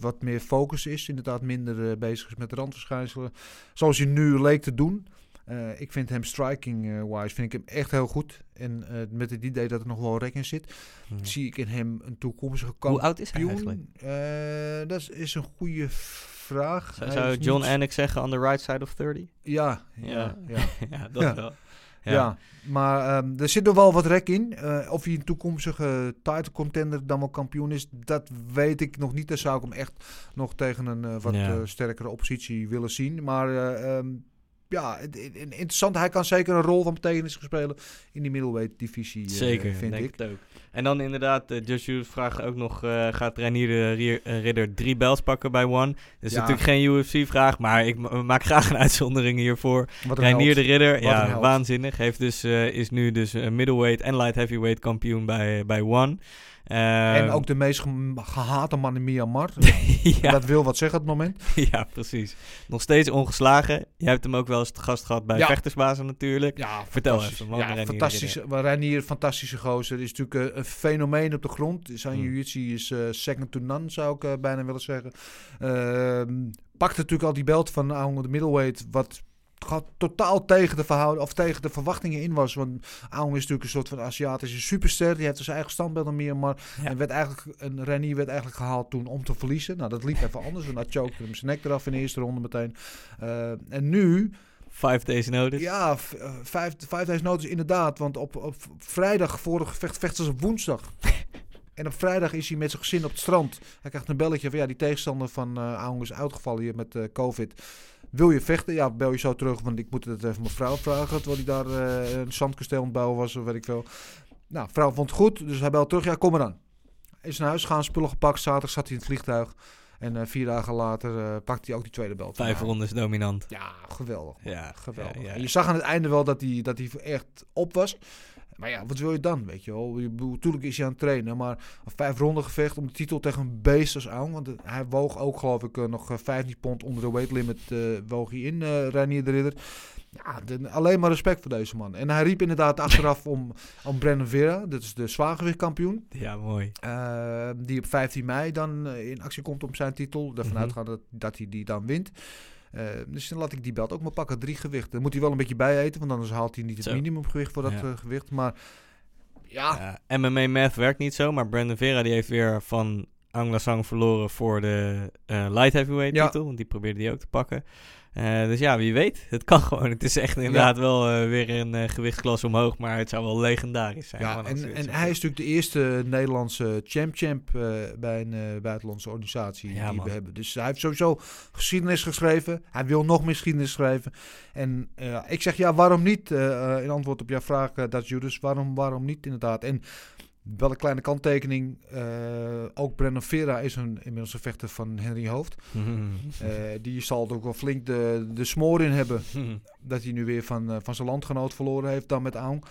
S2: wat meer focus is, inderdaad minder bezig is met randverschijnselen. Zoals hij nu leek te doen. Eh, ik vind hem striking-wise vind ik hem echt heel goed. En eh, met het idee dat er nog wel rek in zit,
S3: Mhm.
S2: zie ik in hem een toekomstige
S3: Hoe
S2: kampioen.
S3: oud is hij eigenlijk?
S2: Eh, dat is, is een goede vraag.
S3: Zou, zou John
S2: niet-
S3: Anik zeggen on the right side of 30?
S2: Ja,
S3: Ja.
S2: ja, [LAUGHS] ja.
S3: ja, dat
S2: Ja.
S3: wel.
S2: Ja, maar ehm, er zit nog wel wat rek in. Of hij een toekomstige title contender dan wel kampioen is, dat weet ik nog niet. Dan zou ik hem echt nog tegen een wat
S3: Ja.
S2: sterkere oppositie willen zien. Maar eh, ehm, ja, interessant. Hij kan zeker een rol van betekenis spelen in die middleweight divisie, eh,
S3: Zeker,
S2: vind
S3: denk
S2: ik.
S3: het ook. En dan inderdaad, uh, Josh Hughes vraagt ook nog... eh, gaat Reinier de eh, Ridder drie belts pakken bij One? Dat is
S2: Ja.
S3: natuurlijk geen UFC-vraag, maar ik ma- maak graag een uitzondering hiervoor.
S2: Een
S3: Reinier de Ridder,
S2: Wat een
S3: ja, waanzinnig. Heeft dus, eh, is nu dus eh, middleweight en light heavyweight kampioen bij, bij One.
S2: En
S3: Ehm,
S2: ook de meest ge- gehate man in Myanmar. [LAUGHS]
S3: ja,
S2: Dat wil wat zeggen op het moment. [LAUGHS]
S3: ja, precies. Nog steeds ongeslagen. Jij hebt hem ook wel eens te gast gehad bij
S2: Ja.
S3: Vechtersbazen natuurlijk.
S2: Ja,
S3: Vertel
S2: fantastisch.
S3: even, man,
S2: Ja,
S3: Reinier de
S2: fantastisch. Maar Reinier, fantastische gozer. Is natuurlijk een fenomeen op de grond. Zijn
S3: Hmm.
S2: jiu-jitsu is eh, second to none, zou ik eh, bijna willen zeggen. Ehm pakt natuurlijk al die belt van de middleweight, wat gaat totaal tegen de verhouding of tegen de verwachtingen in was. Want Aung is natuurlijk een soort van Aziatische superster. Die heeft zijn eigen standbeeld in Myanmar.
S3: Ja.
S2: En werd eigenlijk, een Renier werd eigenlijk gehaald toen om te verliezen. Nou, dat liep even anders. Want hij chokte hem zijn nek eraf in de eerste ronde meteen. Eh, en nu
S3: Five days notice.
S2: ja, eh, vijf, vijf days notice inderdaad. Want op, op vrijdag voor het gevecht vechten ze op woensdag. [LAUGHS] en op vrijdag is hij met zijn gezin op het strand. Hij krijgt een belletje van ja, die tegenstander van eh Aung is uitgevallen hier met COVID. Wil je vechten? Ja, bel je zo terug, want ik moet het even mijn vrouw vragen. Terwijl hij daar eh, een zandkasteel aan het bouwen was, of weet ik veel. Nou, vrouw vond het goed, dus hij belt terug. Ja, kom dan. Is naar huis gaan, spullen gepakt. Zaterdag zat hij in het vliegtuig. En eh, vier dagen later eh pakt hij ook die tweede belt.
S3: Vijf rondes dominant.
S2: Ja, geweldig. man.
S3: Ja,
S2: geweldig.
S3: ja, ja.
S2: En je zag aan het einde wel dat hij, dat hij echt op was. Maar ja, wat wil je dan, weet je wel? Je Natuurlijk is hij aan het trainen, maar een vijf ronden gevecht om de titel tegen een beest als Aung. Want hij woog ook, geloof ik, eh, nog eh, 15 pond onder de weight limit eh, woog hij in, eh Reinier de Ridder. Ja, de- alleen maar respect voor deze man. En hij riep inderdaad achteraf om, om Brandon Vera, dat is de zwaargewichtkampioen.
S3: Ja, mooi.
S2: Eh, die op 15 mei dan eh, in actie komt om zijn titel. Ervan
S3: Mhm.
S2: uitgaan dat, dat hij die dan wint. Eh, dus dan laat ik die belt ook maar pakken. Drie gewichten. Dan moet hij wel een beetje bijeten, want anders haalt hij niet het
S3: Zo.
S2: minimumgewicht voor dat
S3: Ja.
S2: eh, gewicht. Maar ja,
S3: Ja, MMA Math werkt niet zo, maar Brandon Vera die heeft weer van Aung Lasang verloren voor de eh, light heavyweight titel. Want die probeerde die ook te pakken. Eh, dus ja, wie weet. Het kan [LAUGHS] gewoon. Het is echt inderdaad wel eh, weer een gewichtsklasse omhoog, maar het zou wel legendarisch zijn.
S2: ja en, en hij is natuurlijk de eerste Nederlandse champ-champ bij een buitenlandse organisatie
S3: Ja,
S2: die
S3: man.
S2: we hebben. Dus hij heeft sowieso geschiedenis geschreven. Hij wil nog meer geschiedenis schrijven. En ik zeg ja, waarom niet? in antwoord op jouw vraag, dat Judas, waarom, waarom niet inderdaad? En wel een kleine kanttekening. eh, ook Brennan Vera is een, inmiddels een vechter van Henry Hoofd. [LAUGHS] Eh, die zal er ook wel flink de, de smoor in hebben. [LAUGHS] Dat hij nu weer van, eh, van zijn landgenoot verloren heeft dan met Aung.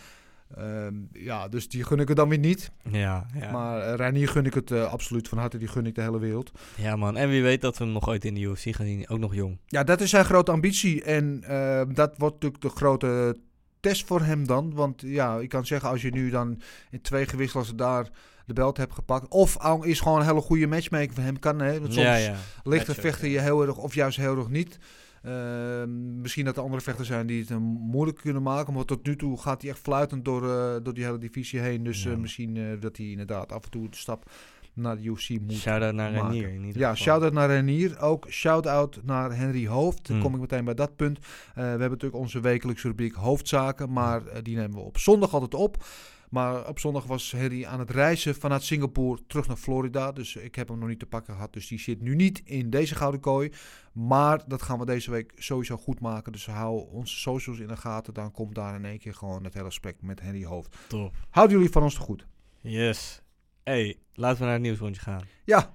S2: Ehm, ja, dus die gun ik het dan weer niet.
S3: ja, ja.
S2: Maar Reinier gun ik het absoluut van harte. Die gun ik de hele wereld.
S3: ja, man. En wie weet dat we hem nog ooit in de UFC gaan zien. Ook nog jong.
S2: Ja, dat is zijn grote ambitie. En eh, dat wordt natuurlijk de grote test voor hem dan. Want ja, ik kan zeggen, als je nu dan in twee gewichtsklassen daar de belt hebt gepakt. Of Aung is gewoon een hele goede matchmaker voor hem. Kan, hè? Want soms
S3: ja, ja.
S2: ligt de vechter je heel erg, of juist heel erg niet. Ehm, misschien dat er andere vechters zijn die het hem moeilijk kunnen maken. Maar tot nu toe gaat hij echt fluitend door, eh, door die hele divisie heen. Dus
S3: Ja.
S2: eh, misschien eh, dat hij inderdaad af en toe de stap naar de UFC moet
S3: Shout-out naar
S2: maken.
S3: Renier in ieder
S2: Ja, shout-out naar Renier. Ook shout-out naar Henry Hoofd. Dan
S3: Hmm.
S2: kom ik meteen bij dat punt. Eh, we hebben natuurlijk onze wekelijkse rubriek Hoofdzaken. Maar eh, die nemen we op zondag altijd op. Maar op zondag was Henry aan het reizen vanuit Singapore terug naar Florida. Dus ik heb hem nog niet te pakken gehad. Dus die zit nu niet in deze gouden kooi. Maar dat gaan we deze week sowieso goed maken. Dus hou onze socials in de gaten. Dan komt daar in één keer gewoon het hele gesprek met Henry Hoofd.
S3: Top.
S2: Houden jullie van ons te goed?
S3: Yes. Hey, laten we naar het nieuwsrondje gaan.
S2: Ja.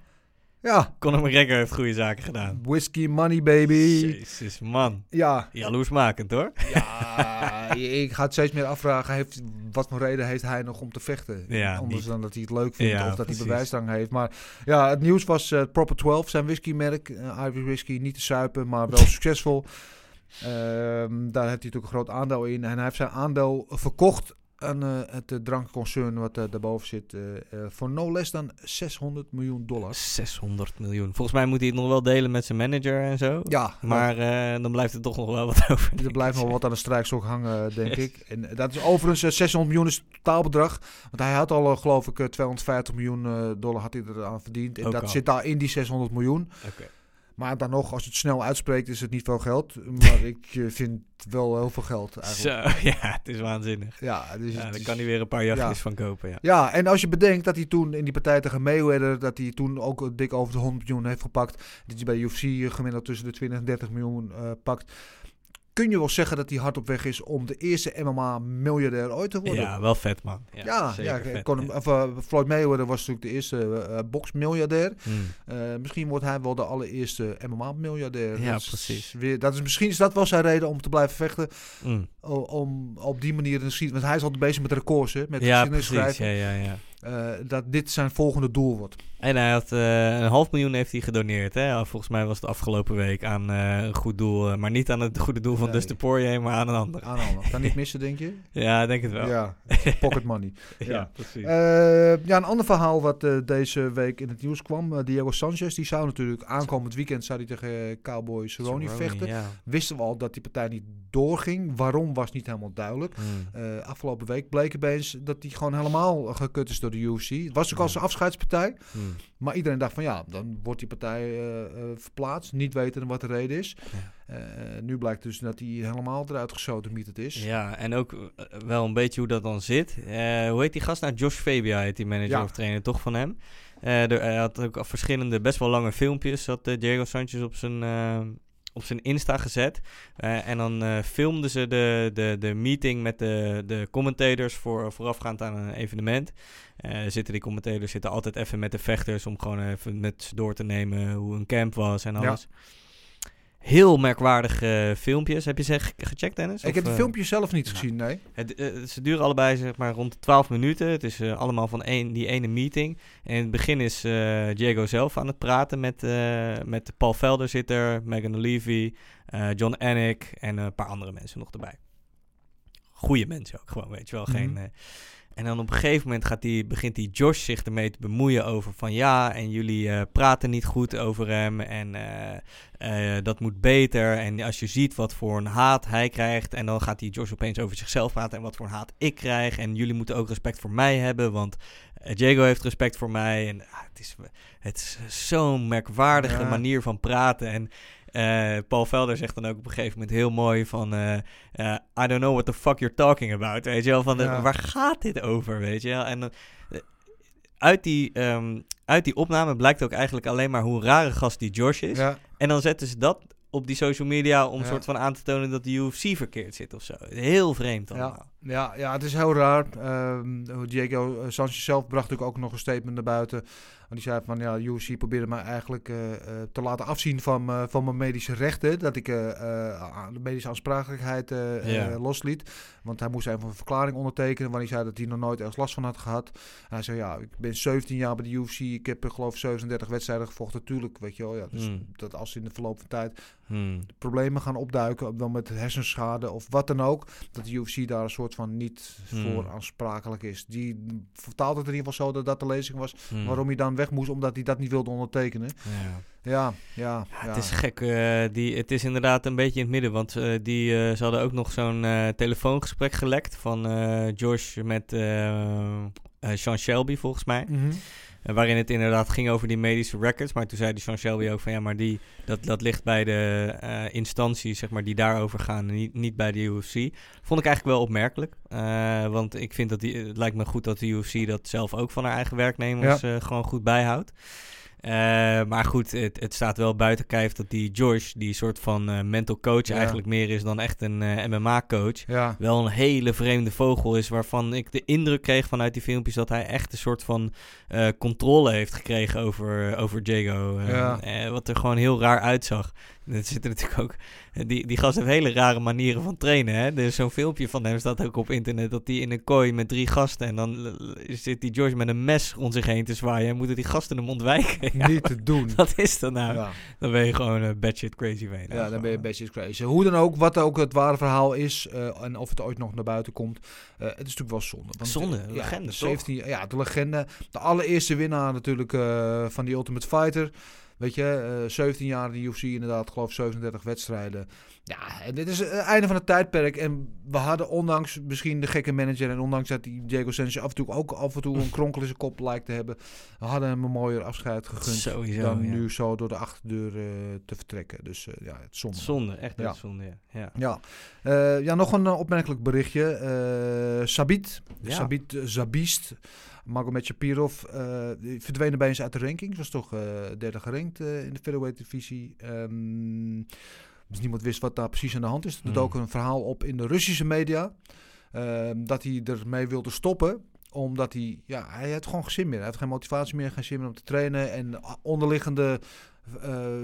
S2: Ja.
S3: Conor McGregor heeft goede zaken gedaan.
S2: Whiskey money baby.
S3: Jezus, man.
S2: Ja.
S3: Jaloersmakend, hoor.
S2: Ja, ik ga het steeds meer afvragen. Heeft, wat voor reden heeft hij nog om te vechten?
S3: Ja,
S2: Anders
S3: niet.
S2: dan dat hij het leuk vindt
S3: Ja,
S2: of dat
S3: precies.
S2: hij bewijsdrang heeft. Maar ja, het nieuws was eh, Proper 12, zijn whiskymerk. eh Irish whisky, niet te suipen, maar wel [LAUGHS] succesvol. Ehm, daar heeft hij natuurlijk een groot aandeel in. En hij heeft zijn aandeel verkocht aan eh, het eh, drankconcern wat eh, daarboven zit. voor no less dan 600 miljoen dollar.
S3: 600 miljoen. Volgens mij moet hij het nog wel delen met zijn manager en zo.
S2: Ja,
S3: Maar dan blijft er toch nog wel wat [LAUGHS] over.
S2: Er blijft nog wat aan de strijkstok hangen, denk ik. [LAUGHS] En dat is overigens eh, 600 miljoen is het totaalbedrag. Want hij had al, geloof ik, eh, 250 miljoen dollar had hij eraan verdiend. En
S3: Ook
S2: dat
S3: al.
S2: zit daar in die 600 miljoen.
S3: Oké.
S2: Maar dan nog, als je het snel uitspreekt, is het niet veel geld. Maar [LAUGHS] ik eh, vind wel heel veel geld eigenlijk.
S3: Zo, [LAUGHS] ja, het is waanzinnig.
S2: Ja, dus
S3: Ja,
S2: het
S3: daar
S2: is-
S3: kan hij weer een paar jachtjes
S2: ja.
S3: van kopen, ja.
S2: Ja, en als je bedenkt dat hij toen in die partij tegen Mayweather, dat hij toen ook dik over de 100 miljoen heeft gepakt. Dat hij bij UFC eh, gemiddeld tussen de 20 en 30 miljoen eh, pakt. Kun je wel zeggen dat hij hard op weg is om de eerste MMA-miljardair ooit te worden?
S3: Ja, wel vet, man. Ja,
S2: Ja,
S3: zeker
S2: ja,
S3: vet, ja.
S2: of, eh, Floyd Mayweather was natuurlijk de eerste eh boxmiljardair.
S3: Hmm.
S2: Eh, misschien wordt hij wel de allereerste MMA-miljardair.
S3: Ja,
S2: Dat is
S3: precies.
S2: Weer, dat is, misschien is dat wel zijn reden om te blijven vechten.
S3: Mm.
S2: o- Om op die manier de geschiedenis... Want hij is altijd bezig met records, hè, met
S3: Ja,
S2: geschiedenis
S3: precies.
S2: schrijven.
S3: Ja, ja, ja.
S2: Eh, dat dit zijn volgende doel wordt.
S3: En hij had eh, een half miljoen heeft hij gedoneerd. Hè? Volgens mij was het afgelopen week aan eh, een goed doel. maar niet aan het goede doel van
S2: Nee.
S3: Dustin Poirier, maar aan een ander.
S2: Aan de andere. Kan niet [LAUGHS] missen, denk je?
S3: Ja, denk het wel.
S2: Ja, [LAUGHS] pocket money.
S3: Ja,
S2: ja.
S3: precies.
S2: Ja, een ander verhaal wat deze week in het nieuws kwam. Diego Sanchez, die zou natuurlijk aankomend weekend zou hij tegen Cowboy Cerrone vechten.
S3: Ja.
S2: Wisten we al dat die partij niet doorging. Waarom was niet helemaal duidelijk.
S3: Hmm.
S2: Afgelopen week bleek opeens dat hij gewoon helemaal gekut is door de UFC. Het was ook al zijn afscheidspartij.
S3: Hmm.
S2: Maar iedereen dacht van ja, dan wordt die partij eh, eh, verplaatst. Niet weten wat de reden is. Eh, nu blijkt dus dat hij helemaal eruit geschoten het is.
S3: Ja, en ook wel een beetje hoe dat dan zit. Hoe heet die gast nou? Josh Fabia heet die manager
S2: Ja.
S3: of trainer toch van hem. Hij had ook al verschillende best wel lange filmpjes. Eh, Diego Sanchez op zijn, op zijn Insta gezet. Eh, en dan eh, filmden ze de, de, de meeting met de, de commentators voor, voorafgaand aan een evenement. Eh, zitten die commentators zitten altijd even met de vechters om gewoon even met ze door te nemen hoe een camp was en
S2: Ja.
S3: Heel merkwaardige filmpjes. Heb je ze ge- gecheckt, Dennis?
S2: Ik
S3: Of,
S2: heb de
S3: eh,
S2: filmpjes zelf niet
S3: ja.
S2: gezien, nee.
S3: het, eh, ze duren allebei zeg maar rond de 12 minuten. Het is eh, allemaal van één, die ene meeting. En in het begin is Diego zelf aan het praten met, met Paul Velder zit er, Megan Levy, John Anik en een paar andere mensen nog erbij. Goeie mensen ook gewoon, weet je wel. Geen,
S2: Mhm.
S3: En dan op een gegeven moment gaat die, begint die Josh zich ermee te bemoeien over van ja, en jullie eh, praten niet goed over hem en eh, eh, dat moet beter. En als je ziet wat voor een haat hij krijgt en dan gaat die Josh opeens over zichzelf praten en wat voor een haat ik krijg. En jullie moeten ook respect voor mij hebben, want Diego heeft respect voor mij. En ah, het is, het is zo'n merkwaardige
S2: Ja.
S3: manier van praten. En eh, Paul Velder zegt dan ook op een gegeven moment heel mooi van... eh, eh, I don't know what the fuck you're talking about. Weet je wel, van de,
S2: Ja.
S3: waar gaat dit over, weet je wel? En uit, die, ehm, uit die opname blijkt ook eigenlijk alleen maar hoe rare gast die Josh is.
S2: Ja,
S3: En dan zetten ze dat op die social media om
S2: Ja.
S3: soort van aan te tonen dat de UFC verkeerd zit of zo. Heel vreemd allemaal.
S2: Ja, ja, het is heel raar. Ehm, Diego eh, Sanchez zelf bracht natuurlijk ook nog een statement naar buiten. En die zei van, ja, UFC probeerde mij eigenlijk eh, eh, te laten afzien van, van mijn medische rechten. Dat ik de medische aansprakelijkheid
S3: Ja.
S2: losliet. Want hij moest even een verklaring ondertekenen waarin hij zei dat hij nog nooit ergens last van had gehad. hij zei, ja, ik ben 17 jaar bij de UFC. Ik heb geloof ik 37 wedstrijden gevochten. Tuurlijk, weet je wel. Ja, dus
S3: Hmm.
S2: dat als in de verloop van tijd
S3: Hmm.
S2: problemen gaan opduiken, dan met hersenschade of wat dan ook, dat de UFC daar een soort van niet
S3: Hmm.
S2: voor aansprakelijk is. Die vertaalt het in ieder geval zo dat dat de lezing was,
S3: Hmm.
S2: waarom hij dan weg moest, omdat hij dat niet wilde ondertekenen.
S3: Ja.
S2: Ja, ja, ja.
S3: Het is gek. eh, die, het is inderdaad een beetje in het midden. Want eh, die, eh, ze hadden ook nog zo'n telefoongesprek gelekt van Josh met Sean Shelby, volgens mij.
S2: Mhm.
S3: Waarin het inderdaad ging over die medische records. Maar toen zei die Sean Shelby ook van ja, maar die, dat, dat ligt bij de eh, instanties zeg maar, die daarover gaan en niet, niet bij de UFC. Vond ik eigenlijk wel opmerkelijk. Eh, want ik vind dat die, het lijkt me goed dat de UFC dat zelf ook van haar eigen werknemers eh, gewoon goed bijhoudt. Eh, maar goed, het, het staat wel buiten kijf dat die George, die soort van eh, mental coach
S2: Ja.
S3: eigenlijk meer is dan echt een eh, MMA-coach
S2: Ja.
S3: wel een hele vreemde vogel is. Waarvan ik de indruk kreeg vanuit die filmpjes dat hij echt een soort van controle heeft gekregen over, over Jago.
S2: Ja.
S3: wat er gewoon heel raar uitzag. [LAUGHS] Er zitten natuurlijk ook. eh, Die, die gast heeft hele rare manieren van trainen. Hè? Er is zo'n filmpje van hem, staat ook op internet. Dat hij in een kooi met drie gasten. En dan eh, zit die George met een mes rond zich heen te zwaaien. En moeten die gasten hem ontwijken. [LAUGHS] Ja,
S2: Niet te doen.
S3: Wat is dat nou?
S2: Ja.
S3: Dan ben je gewoon een batshit crazy je.
S2: Ja, dan ben je best crazy. Hoe dan ook, wat ook het ware verhaal is eh, en of het ooit nog naar buiten komt, eh, het is natuurlijk wel zonde. Want,
S3: Zonde,
S2: eh,
S3: legende,
S2: ja,
S3: toch?
S2: 17, ja, de legende. De allereerste winnaar natuurlijk eh, van die Ultimate Fighter. Weet je, eh 17 jaar in de UFC inderdaad, geloof 37 wedstrijden. Ja, en dit is het einde van het tijdperk. En we hadden ondanks misschien de gekke manager en ondanks dat die Diego Sanchez af en toe ook af en toe een [LAUGHS] kronkel in zijn kop lijkt te hebben, we hadden hem een mooier afscheid gegund
S3: Sowieso,
S2: dan
S3: ja.
S2: nu zo door de achterdeur eh, te vertrekken. Dus eh, ja, het zonde.
S3: Zonde, echt
S2: Ja.
S3: zonde. Ja. Ja.
S2: Ja, Eh, ja nog een eh, opmerkelijk berichtje. Eh Sabit. Sabit eh, Zabist, Magomed Shapirov, eh verdwenen bij eens uit de rankings. Was toch eh, derde gerankt eh, in de featherweight divisie. Ehm, dus niemand wist wat daar precies aan de hand is. Er
S3: Hmm.
S2: dook een verhaal op in de Russische media. ehm, dat hij ermee wilde stoppen omdat hij, ja, hij had gewoon geen zin meer. Hij had geen motivatie meer, geen zin meer om te trainen. En onderliggende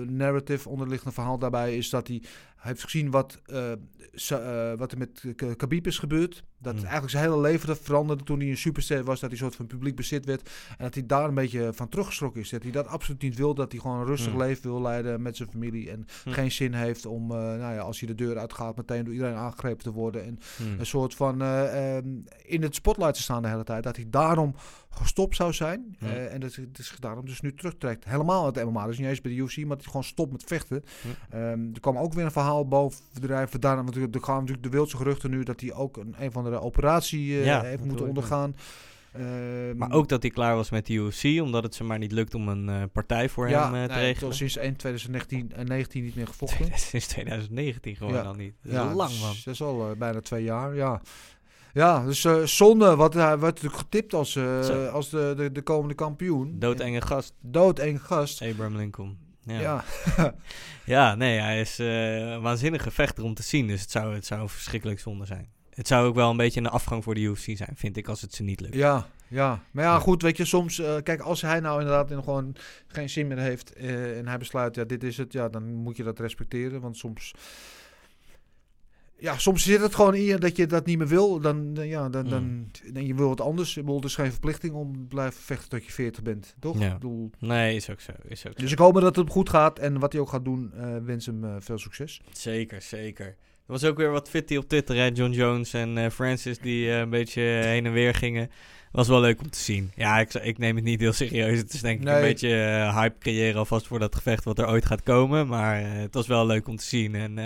S2: narrative, onderliggende verhaal daarbij is dat hij heeft gezien wat, eh, eh, wat er met Khabib is gebeurd. Dat
S3: Hmm.
S2: eigenlijk zijn hele leven dat veranderde toen hij een superster was. Dat hij een soort van publiek bezit werd. En dat hij daar een beetje van teruggeschrokken is. Dat hij dat absoluut niet wil. Dat hij gewoon een rustig
S3: Hmm.
S2: leven wil leiden met zijn familie. En
S3: Hmm.
S2: geen zin heeft om, eh, nou ja, als hij de deur uitgaat, meteen door iedereen aangegrepen te worden. En
S3: Hmm.
S2: een soort van eh, ehm, in het spotlight te staan de hele tijd. Dat hij daarom gestopt zou zijn. En dat het is daarom dus nu terugtrekt. Helemaal uit de MMA. Dus niet eens bij de UFC, maar dat hij gewoon stopt met vechten. Ehm, er kwam ook weer een verhaal boven drijven. Daarna natuurlijk, er gaan natuurlijk de wildste geruchten nu dat hij ook een, een van de operatie eh,
S3: Ja,
S2: heeft moeten ondergaan. Ehm,
S3: Maar ook dat hij klaar was met de UFC, omdat het ze maar niet lukt om een eh, partij voor
S2: ja,
S3: hem eh, te
S2: nee,
S3: regelen.
S2: sinds 1 2019 en 19 niet meer gevochten. [LAUGHS]
S3: Sinds 2019 gewoon
S2: Ja.
S3: al niet. Dat is
S2: ja,
S3: lang,
S2: dus
S3: man.
S2: Dat is al bijna twee jaar, ja. Ja, dus zonde. Wat, hij werd natuurlijk getipt als, als de, de, de komende kampioen.
S3: Doodenge gast,
S2: Doodeng gast.
S3: Abraham Lincoln. Ja,
S2: Ja. [LAUGHS]
S3: ja. nee, hij is eh, een waanzinnige vechter om te zien. Dus het zou, het zou verschrikkelijk zonde zijn. Het zou ook wel een beetje een afgang voor de UFC zijn, vind ik, als het ze niet lukt.
S2: Ja, ja. Maar ja,
S3: Ja.
S2: goed, weet je, soms... eh, kijk, als hij nou inderdaad in gewoon geen zin meer heeft... eh, en hij besluit, ja, dit is het... Ja, dan moet je dat respecteren. Want soms... Ja, soms zit het gewoon in je dat je dat niet meer wil. Dan, dan- ja, dan, dan, dan je wil wat anders. Ik bedoel, het is geen verplichting om te blijven vechten tot je 40 bent, toch?
S3: Ja.
S2: Ik bedoel,
S3: Nee, is ook zo. Is ook zo.
S2: dus ik hoop dat het goed gaat. En wat hij ook gaat doen, eh, wens hem eh, veel succes.
S3: Zeker, zeker. Er was ook weer wat fitty op Twitter, hè? John Jones en eh, Francis die eh, een beetje heen en weer gingen. Was wel leuk om te zien. Ja, ik, ik neem het niet heel serieus. Het is denk ik
S2: Nee.
S3: een beetje eh, hype creëren alvast voor dat gevecht wat er ooit gaat komen. Maar eh, het was wel leuk om te zien. En eh,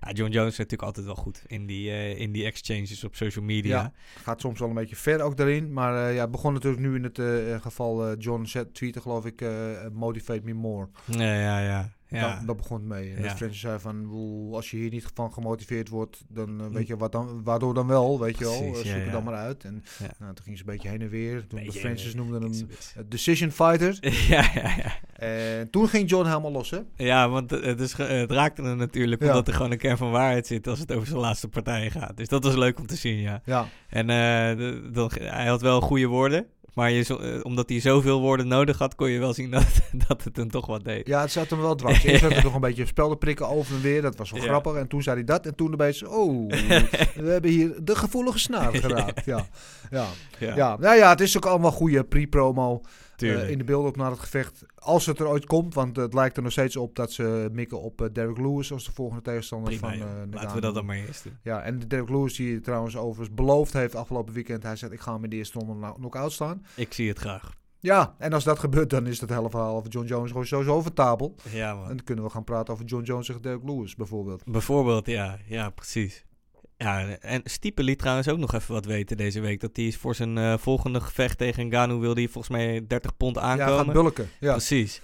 S3: ja, John Jones is natuurlijk altijd wel goed in die, in die exchanges op social media.
S2: Ja. Gaat soms wel een beetje ver ook daarin. Maar ja, het begon natuurlijk nu in het geval John zet, tweette geloof ik, motivate me more.
S3: Ja, ja, ja. Ja.
S2: Dat, dat begon het mee. En
S3: Ja.
S2: Francis zei van, "Bedoel, als je hier niet van gemotiveerd wordt, dan eh,
S3: Mm.
S2: weet je wat dan, waardoor dan wel, weet je wel. Eh, Zoek het dan maar uit. En nou, toen ging ze een beetje heen en weer. Toen
S3: Beetje
S2: Francis noemde hem eh, decision fighter. [LAUGHS]
S3: ja, ja, ja.
S2: En toen ging John helemaal los, hè?
S3: Ja, want het, is, het raakte hem natuurlijk omdat er gewoon een kern van waarheid zit als het over zijn laatste partijen gaat. Dus dat was leuk om te zien, ja.
S2: Ja.
S3: En de- hij had wel goede woorden, maar je, eh, omdat hij zoveel woorden nodig had, kon je wel zien [LAUGHS] dat, dat het hem toch wat deed.
S2: Ja, het zat hem wel dwars. Eerst [LAUGHS] had hij nog een beetje spelden prikken over en weer. Dat was wel
S3: Ja.
S2: grappig. En toen zei hij dat. En toen opeens, oh, [LAUGHS] we hebben hier de gevoelige snaar geraakt. Ja, ja.
S3: Ja,
S2: ja. Nou ja, het is ook allemaal goede pre-promo. Eh, in de beelden op naar het gevecht. Als het er ooit komt, want het lijkt er nog steeds op dat ze mikken op eh, Derek Lewis als de volgende tegenstander
S3: Prima,
S2: van eh,
S3: Laten we dat dan maar eerst doen.
S2: Ja, en de Derek Lewis die trouwens overigens beloofd heeft afgelopen weekend. Hij zegt, ik ga hem in de eerste ronde kno- knock-out staan.
S3: Ik zie het graag.
S2: Ja, en als dat gebeurt, dan is dat hele verhaal over John Jones gewoon sowieso over tafel.
S3: Ja,
S2: En
S3: man.
S2: dan kunnen we gaan praten over John Jones tegen Derek Lewis bijvoorbeeld.
S3: Bijvoorbeeld, ja, ja, precies. Ja, en Stipe liet trouwens ook nog even wat weten deze week. Dat hij voor zijn eh, volgende gevecht tegen Ngannou wil hij volgens mij 30 pond
S2: Ja,
S3: aankomen.
S2: gaat bulken. Ja.
S3: Precies.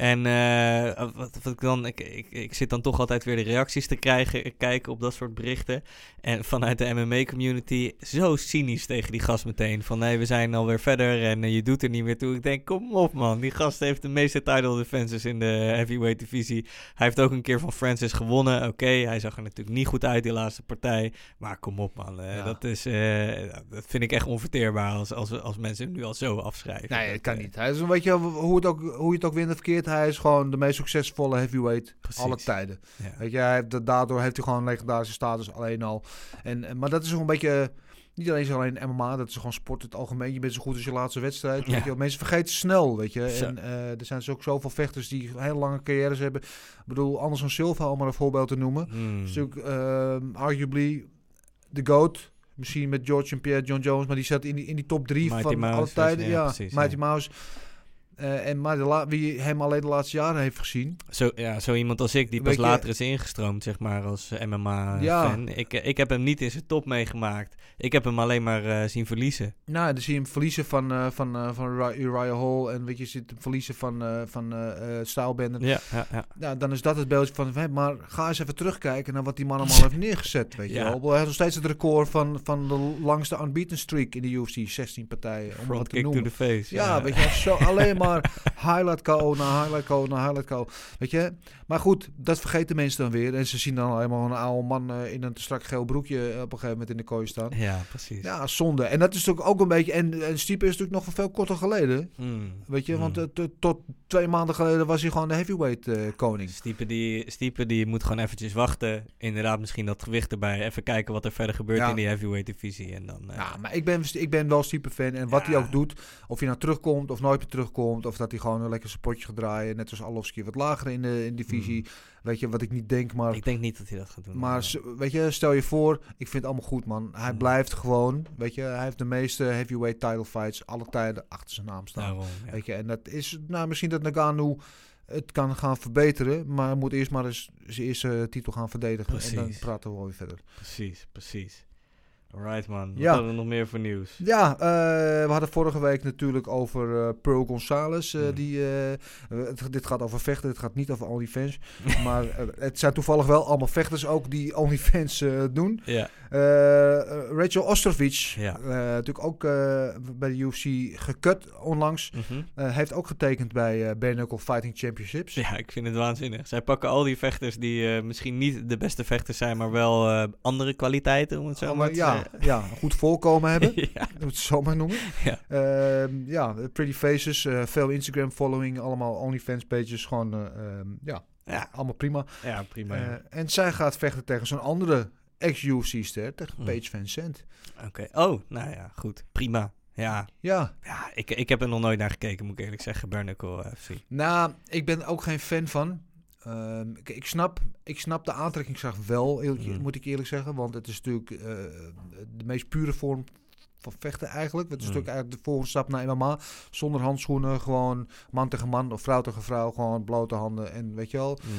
S3: En eh, wat, wat ik, dan, ik, ik, ik zit dan toch altijd weer de reacties te krijgen, kijken op dat soort berichten. En vanuit de MMA-community zo cynisch tegen die gast meteen. Van nee, we zijn alweer verder en eh, je doet er niet meer toe. Ik denk, kom op man. Die gast heeft de meeste title defenses in de heavyweight divisie. Hij heeft ook een keer van Francis gewonnen. Oké, hij zag er natuurlijk niet goed uit die laatste partij. Maar kom op man. eh,
S2: Ja.
S3: dat, is, eh, dat vind ik echt onverteerbaar als, als, als mensen hem nu al zo afschrijven.
S2: Nee,
S3: Dat,
S2: kan
S3: eh,
S2: niet. Hij is een beetje hoe, het ook, hoe je het ook wint of verkeerd. Hij is gewoon de meest succesvolle heavyweight
S3: Precies.
S2: alle tijden.
S3: ja.
S2: Weet je, hij heeft, daardoor heeft hij gewoon een legendarische status alleen al. En, maar dat is gewoon een beetje... Niet alleen, alleen MMA, dat is gewoon sport in het algemeen. Je bent zo goed als je laatste wedstrijd.
S3: Ja.
S2: Weet je, mensen vergeten snel, weet je.
S3: Zo.
S2: En eh, er zijn dus ook zoveel vechters die hele lange carrières hebben. Ik bedoel, Anderson Silva, om maar een voorbeeld te noemen.
S3: Hmm.
S2: is natuurlijk ehm, arguably de GOAT. Misschien met George en Pierre, John Jones. Maar die zat in die, in die top drie
S3: Mighty
S2: van
S3: Mouse,
S2: alle tijden.
S3: ja,
S2: Ja,
S3: precies,
S2: Mighty
S3: ja.
S2: Mouse. Eh, en maar la- wie hem alleen de laatste jaren heeft gezien.
S3: Zo, ja, zo iemand als ik, die pas
S2: je-
S3: later is ingestroomd, zeg maar, als
S2: Ja.
S3: MMA-fan. Ik, eh, ik heb hem niet in zijn top meegemaakt. Ik heb hem alleen maar eh, zien verliezen.
S2: Nou, dan zie je hem verliezen van, eh, van, eh, van Uri- Uriah Hall. En weet je, ziet hem verliezen van, eh van eh eh, Stylebender.
S3: Ja, ja, ja.
S2: Ja, dan is dat het beeldje van, maar ga eens even terugkijken naar wat die man allemaal [LAUGHS] heeft neergezet, weet je
S3: Ja.
S2: wel. Hij heeft nog steeds het record van, van de langste unbeaten streak in de UFC, 16 partijen, om
S3: Front
S2: wat te
S3: kick to
S2: noemen.
S3: the face.
S2: Ja, weet je, zo alleen [LAUGHS] maar highlight KO na highlight KO na highlight KO. Weet je, maar goed, dat vergeten mensen dan weer. En ze zien dan helemaal een oude man eh, in een te strak geel broekje op een gegeven moment in de kooi staan.
S3: Ja, precies.
S2: Ja, zonde. En dat is natuurlijk ook een beetje. En, en Stipe is natuurlijk nog van veel korter geleden.
S3: Hmm.
S2: Weet je, want eh, tot- twee maanden geleden was hij gewoon de heavyweight eh, koning.
S3: Stiepe die, Stiepe die moet gewoon eventjes wachten. Inderdaad, misschien dat gewicht erbij. Even kijken wat er verder gebeurt
S2: Ja.
S3: in die heavyweight divisie. En dan, eh,
S2: Ja, maar ik ben, ik ben wel Stipe fan. En wat hij ook doet, of hij nou terugkomt of nooit meer terugkomt, of dat hij gewoon een lekker zijn potje gaat draaien, net als Arlovski wat lager in de in divisie. Weet je, wat ik niet denk, maar...
S3: ik denk niet dat hij dat gaat doen.
S2: Maar weet je, stel je voor, ik vind het allemaal goed, man. Hij
S3: Mm.
S2: blijft gewoon, weet je, hij heeft de meeste heavyweight title fights alle tijden achter zijn naam staan.
S3: Daarom, ja.
S2: Weet je, en dat is, nou, misschien dat Nagano het kan gaan verbeteren, maar moet eerst maar eens zijn eerste titel gaan verdedigen. En dan praten we wel weer verder.
S3: Precies, precies. Alright man, wat
S2: Ja.
S3: hadden we nog meer voor nieuws?
S2: Ja, eh, we hadden vorige week natuurlijk over eh, Pearl Gonzalez. eh,
S3: Hmm.
S2: die, het- dit gaat over vechten, het gaat niet over OnlyFans. [LAUGHS] maar het zijn toevallig wel allemaal vechters ook die OnlyFans doen. Rachel Ostrovic,
S3: Ja.
S2: eh, natuurlijk ook bij de UFC gekut onlangs.
S3: Mhm.
S2: Heeft ook getekend bij eh Bare Knuckle Fighting Championships.
S3: ja, ik vind het waanzinnig. Zij pakken al die vechters die misschien niet de beste vechters zijn, maar wel andere kwaliteiten, om het zo
S2: Oh,
S3: maar
S2: maar
S3: te
S2: ja,
S3: zeggen.
S2: Ja, een goed voorkomen hebben. [LAUGHS]
S3: ja.
S2: We het zo maar noemen.
S3: Ja.
S2: Ehm, ja, pretty faces, eh, veel Instagram following, allemaal OnlyFans pages, gewoon eh, ehm, ja,
S3: Ja,
S2: allemaal prima.
S3: ja, prima.
S2: Eh,
S3: ja.
S2: en zij gaat vechten tegen zo'n andere ex-UFC-ster, tegen. Paige Van Zandt.
S3: Oké. Oh, nou ja, goed. Prima. Ja,
S2: Ja,
S3: ja ik, ik heb er nog nooit naar gekeken, moet ik eerlijk zeggen. Barnacle FC.
S2: nou, ik ben ook geen fan van. Ehm, ik, ik, snap, ik snap de aantrekkingskracht wel, eerlijk-
S3: Hmm.
S2: moet ik eerlijk zeggen. Want het is natuurlijk eh, de meest pure vorm van vechten eigenlijk. Het is
S3: Hmm.
S2: natuurlijk eigenlijk de volgende stap naar MMA. Zonder handschoenen, gewoon man tegen man of vrouw tegen vrouw. Gewoon blote handen en weet je wel.
S3: Mm.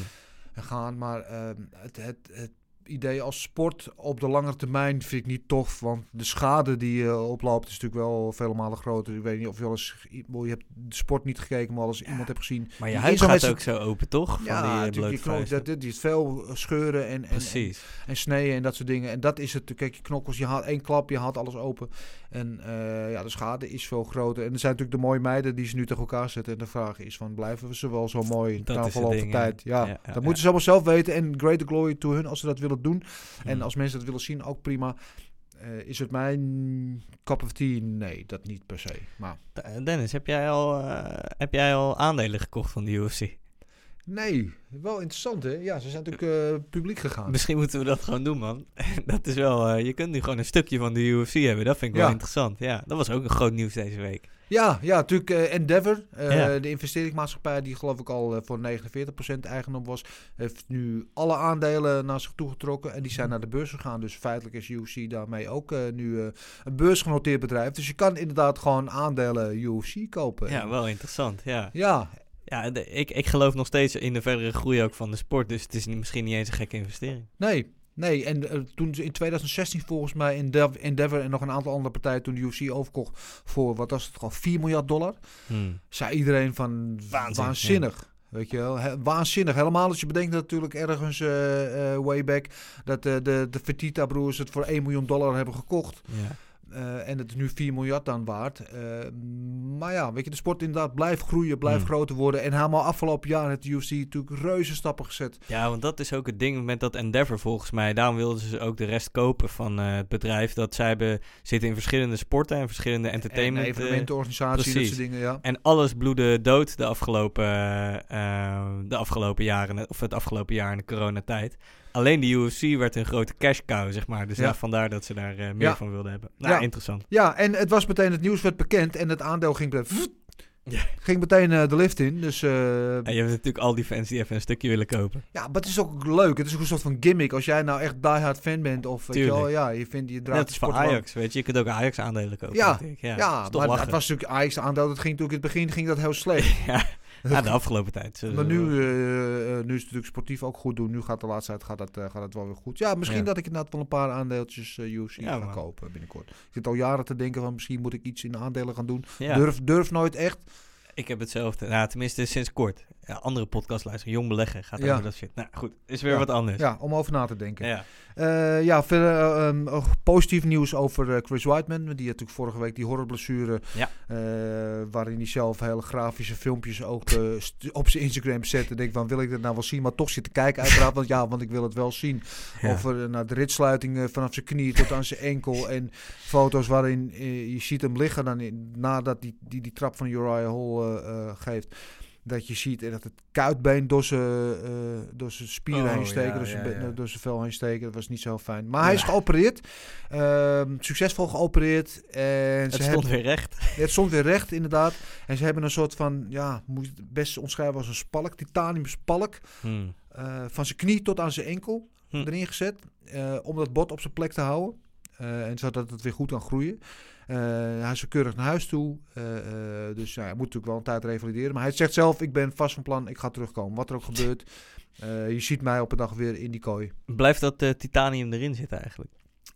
S2: en gaan. Maar ehm, het, het, het idee als sport op de langere termijn vind ik niet tof. Want de schade die je oploopt is natuurlijk wel vele malen groter. Ik weet niet of je al eens... Je hebt de sport niet gekeken, maar als iemand hebt gezien...
S3: Maar je huid gaat ook zo open, toch? Van
S2: Ja,
S3: die eh,
S2: natuurlijk, je dat, dat is veel scheuren en, en, en, en sneden en dat soort dingen. En dat is het. Kijk, je knokkels, je haalt één klap, je haalt alles open. En eh, ja, de schade is veel groter. En er zijn natuurlijk de mooie meiden die ze nu tegen elkaar zetten. En de vraag is van, blijven we ze wel zo mooi verloop van
S3: ding, ja.
S2: tijd? Ja,
S3: Ja, ja,
S2: dat
S3: ja.
S2: moeten ze allemaal zelf weten. En great glory to hun als ze dat willen doen. En als mensen dat willen zien, ook prima. Eh, is het mijn cup of tea? Nee, dat niet per se. Maar
S3: Eh, Dennis, heb jij, al, heb jij al aandelen gekocht van de UFC?
S2: Nee, wel interessant hè. Ja, ze zijn natuurlijk eh, publiek gegaan.
S3: Misschien moeten we dat gewoon doen, man. [LAUGHS] dat is wel... eh, je kunt nu gewoon een stukje van de UFC hebben. Dat vind ik wel interessant. Ja, dat was ook een groot nieuws deze week.
S2: Ja, ja natuurlijk Endeavor, eh,
S3: Ja.
S2: de investeringsmaatschappij die geloof ik al voor 49% eigendom was, heeft nu alle aandelen naar zich toe getrokken en die zijn naar de beurs gegaan. Dus feitelijk is UFC daarmee ook nu een beursgenoteerd bedrijf. Dus je kan inderdaad gewoon aandelen UFC kopen.
S3: Ja, wel interessant. Ja,
S2: Ja,
S3: ja de- ik, ik geloof nog steeds in de verdere groei ook van de sport. Dus het is niet- misschien niet eens een gekke investering.
S2: nee. Nee, en eh, toen in 2016 volgens mij Endeavor, Endeavor en nog een aantal andere partijen toen de UFC overkocht voor, wat was het, gewoon 4 miljard dollar.
S3: Hmm.
S2: Zei iedereen van
S3: Waanzin,
S2: waanzinnig. Weet je wel, He- waanzinnig. Helemaal als je bedenkt dat natuurlijk ergens eh, eh, way back dat de, de Fertitta broers het voor 1 miljoen dollar hebben gekocht.
S3: Ja.
S2: Eh, en het is nu 4 miljard dan waard. Eh, maar ja, weet je, de sport inderdaad blijft groeien, blijft
S3: Hmm.
S2: groter worden. En helemaal afgelopen jaar heeft de UFC natuurlijk reuze stappen gezet.
S3: Ja, want dat is ook het ding met dat Endeavor volgens mij. Daarom wilden ze ook de rest kopen van eh, het bedrijf. Dat zij hebben, zitten in verschillende sporten en verschillende
S2: En
S3: entertainment. eh,
S2: evenementenorganisatie, dat soort dingen, ja.
S3: en alles bloedde dood de afgelopen, de afgelopen jaren, of het afgelopen jaar in de coronatijd. Alleen de UFC werd een grote cash cow, zeg maar. Dus
S2: Ja.
S3: vandaar dat ze daar eh, meer
S2: Ja.
S3: van wilden hebben. Nou,
S2: Ja.
S3: interessant.
S2: Ja, en het was meteen, het nieuws werd bekend en het aandeel ging,
S3: Ja. [LAUGHS]
S2: ging meteen eh, de lift in. Dus eh,
S3: En je hebt natuurlijk al die fans die even een stukje willen kopen.
S2: ja, maar het is ook leuk. Het is ook een soort van gimmick. Als jij nou echt diehard fan bent of weet je
S3: Tuurlijk.
S2: wel, ja, je vindt je draagt
S3: Net als voor Ajax, weet je. Je kunt ook Ajax aandelen kopen.
S2: Ja,
S3: ja,
S2: Ja, maar
S3: lachen.
S2: het was natuurlijk Ajax aandeel. Dat ging natuurlijk in het begin ging dat heel slecht. [LAUGHS]
S3: ja. Ja, de afgelopen tijd. zullen
S2: Maar nu, eh, eh, nu is het natuurlijk sportief ook goed doen. Nu gaat de laatste tijd gaat dat, eh, gaat dat wel weer goed. Ja, misschien
S3: Ja.
S2: dat ik inderdaad wel een paar aandeeltjes eh UFC
S3: Ja,
S2: ga kopen binnenkort. Ik zit al jaren te denken van misschien moet ik iets in aandelen gaan doen. Durf, durf nooit echt.
S3: Ik heb hetzelfde. Nou, tenminste sinds kort. Ja, andere podcast luisteren. Jong beleggen gaat
S2: Ja.
S3: over dat shit. Nou goed, is weer
S2: Ja.
S3: wat anders.
S2: Ja, om over na te denken.
S3: Ja.
S2: Eh, ja, verder eh, ehm, oh, positief nieuws over eh, Chris Whiteman. Die had natuurlijk vorige week die horrorblessure.
S3: Ja.
S2: waarin hij zelf hele grafische filmpjes ook op zijn Instagram zette. Denk van, wil ik dat nou wel zien? Maar toch zitten kijken uiteraard. Want ja, want ik wil het wel zien. Over nou, de ritsluiting vanaf zijn knie tot aan zijn enkel. En foto's waarin je ziet hem liggen dan in, nadat die, die, die trap van Uriah Hall eh, eh, geeft. Dat je ziet dat het kuitbeen door zijn, eh, door zijn spieren
S3: Oh,
S2: heen steken,
S3: ja,
S2: door, zijn,
S3: ja,
S2: be-
S3: ja.
S2: door zijn vel heen steken. Dat was niet zo fijn. Maar hij is geopereerd. Ehm, succesvol geopereerd. En
S3: Het
S2: ze
S3: stond
S2: hebben,
S3: weer recht. [LAUGHS]
S2: het stond weer recht, inderdaad. En ze hebben een soort van, ja, moet je het best omschrijven als een spalk, titanium spalk.
S3: Hmm.
S2: van zijn knie tot aan zijn enkel
S3: Hm.
S2: erin gezet. om dat bot op zijn plek te houden. Eh, en zodat het weer goed kan groeien. Eh, hij is keurig naar huis toe. Eh, dus ja, hij moet natuurlijk wel een tijd revalideren. Maar hij zegt zelf, ik ben vast van plan, ik ga terugkomen. Wat er ook gebeurt. [LAUGHS] Je ziet mij op een dag weer in die kooi.
S3: Blijft dat titanium erin zitten eigenlijk?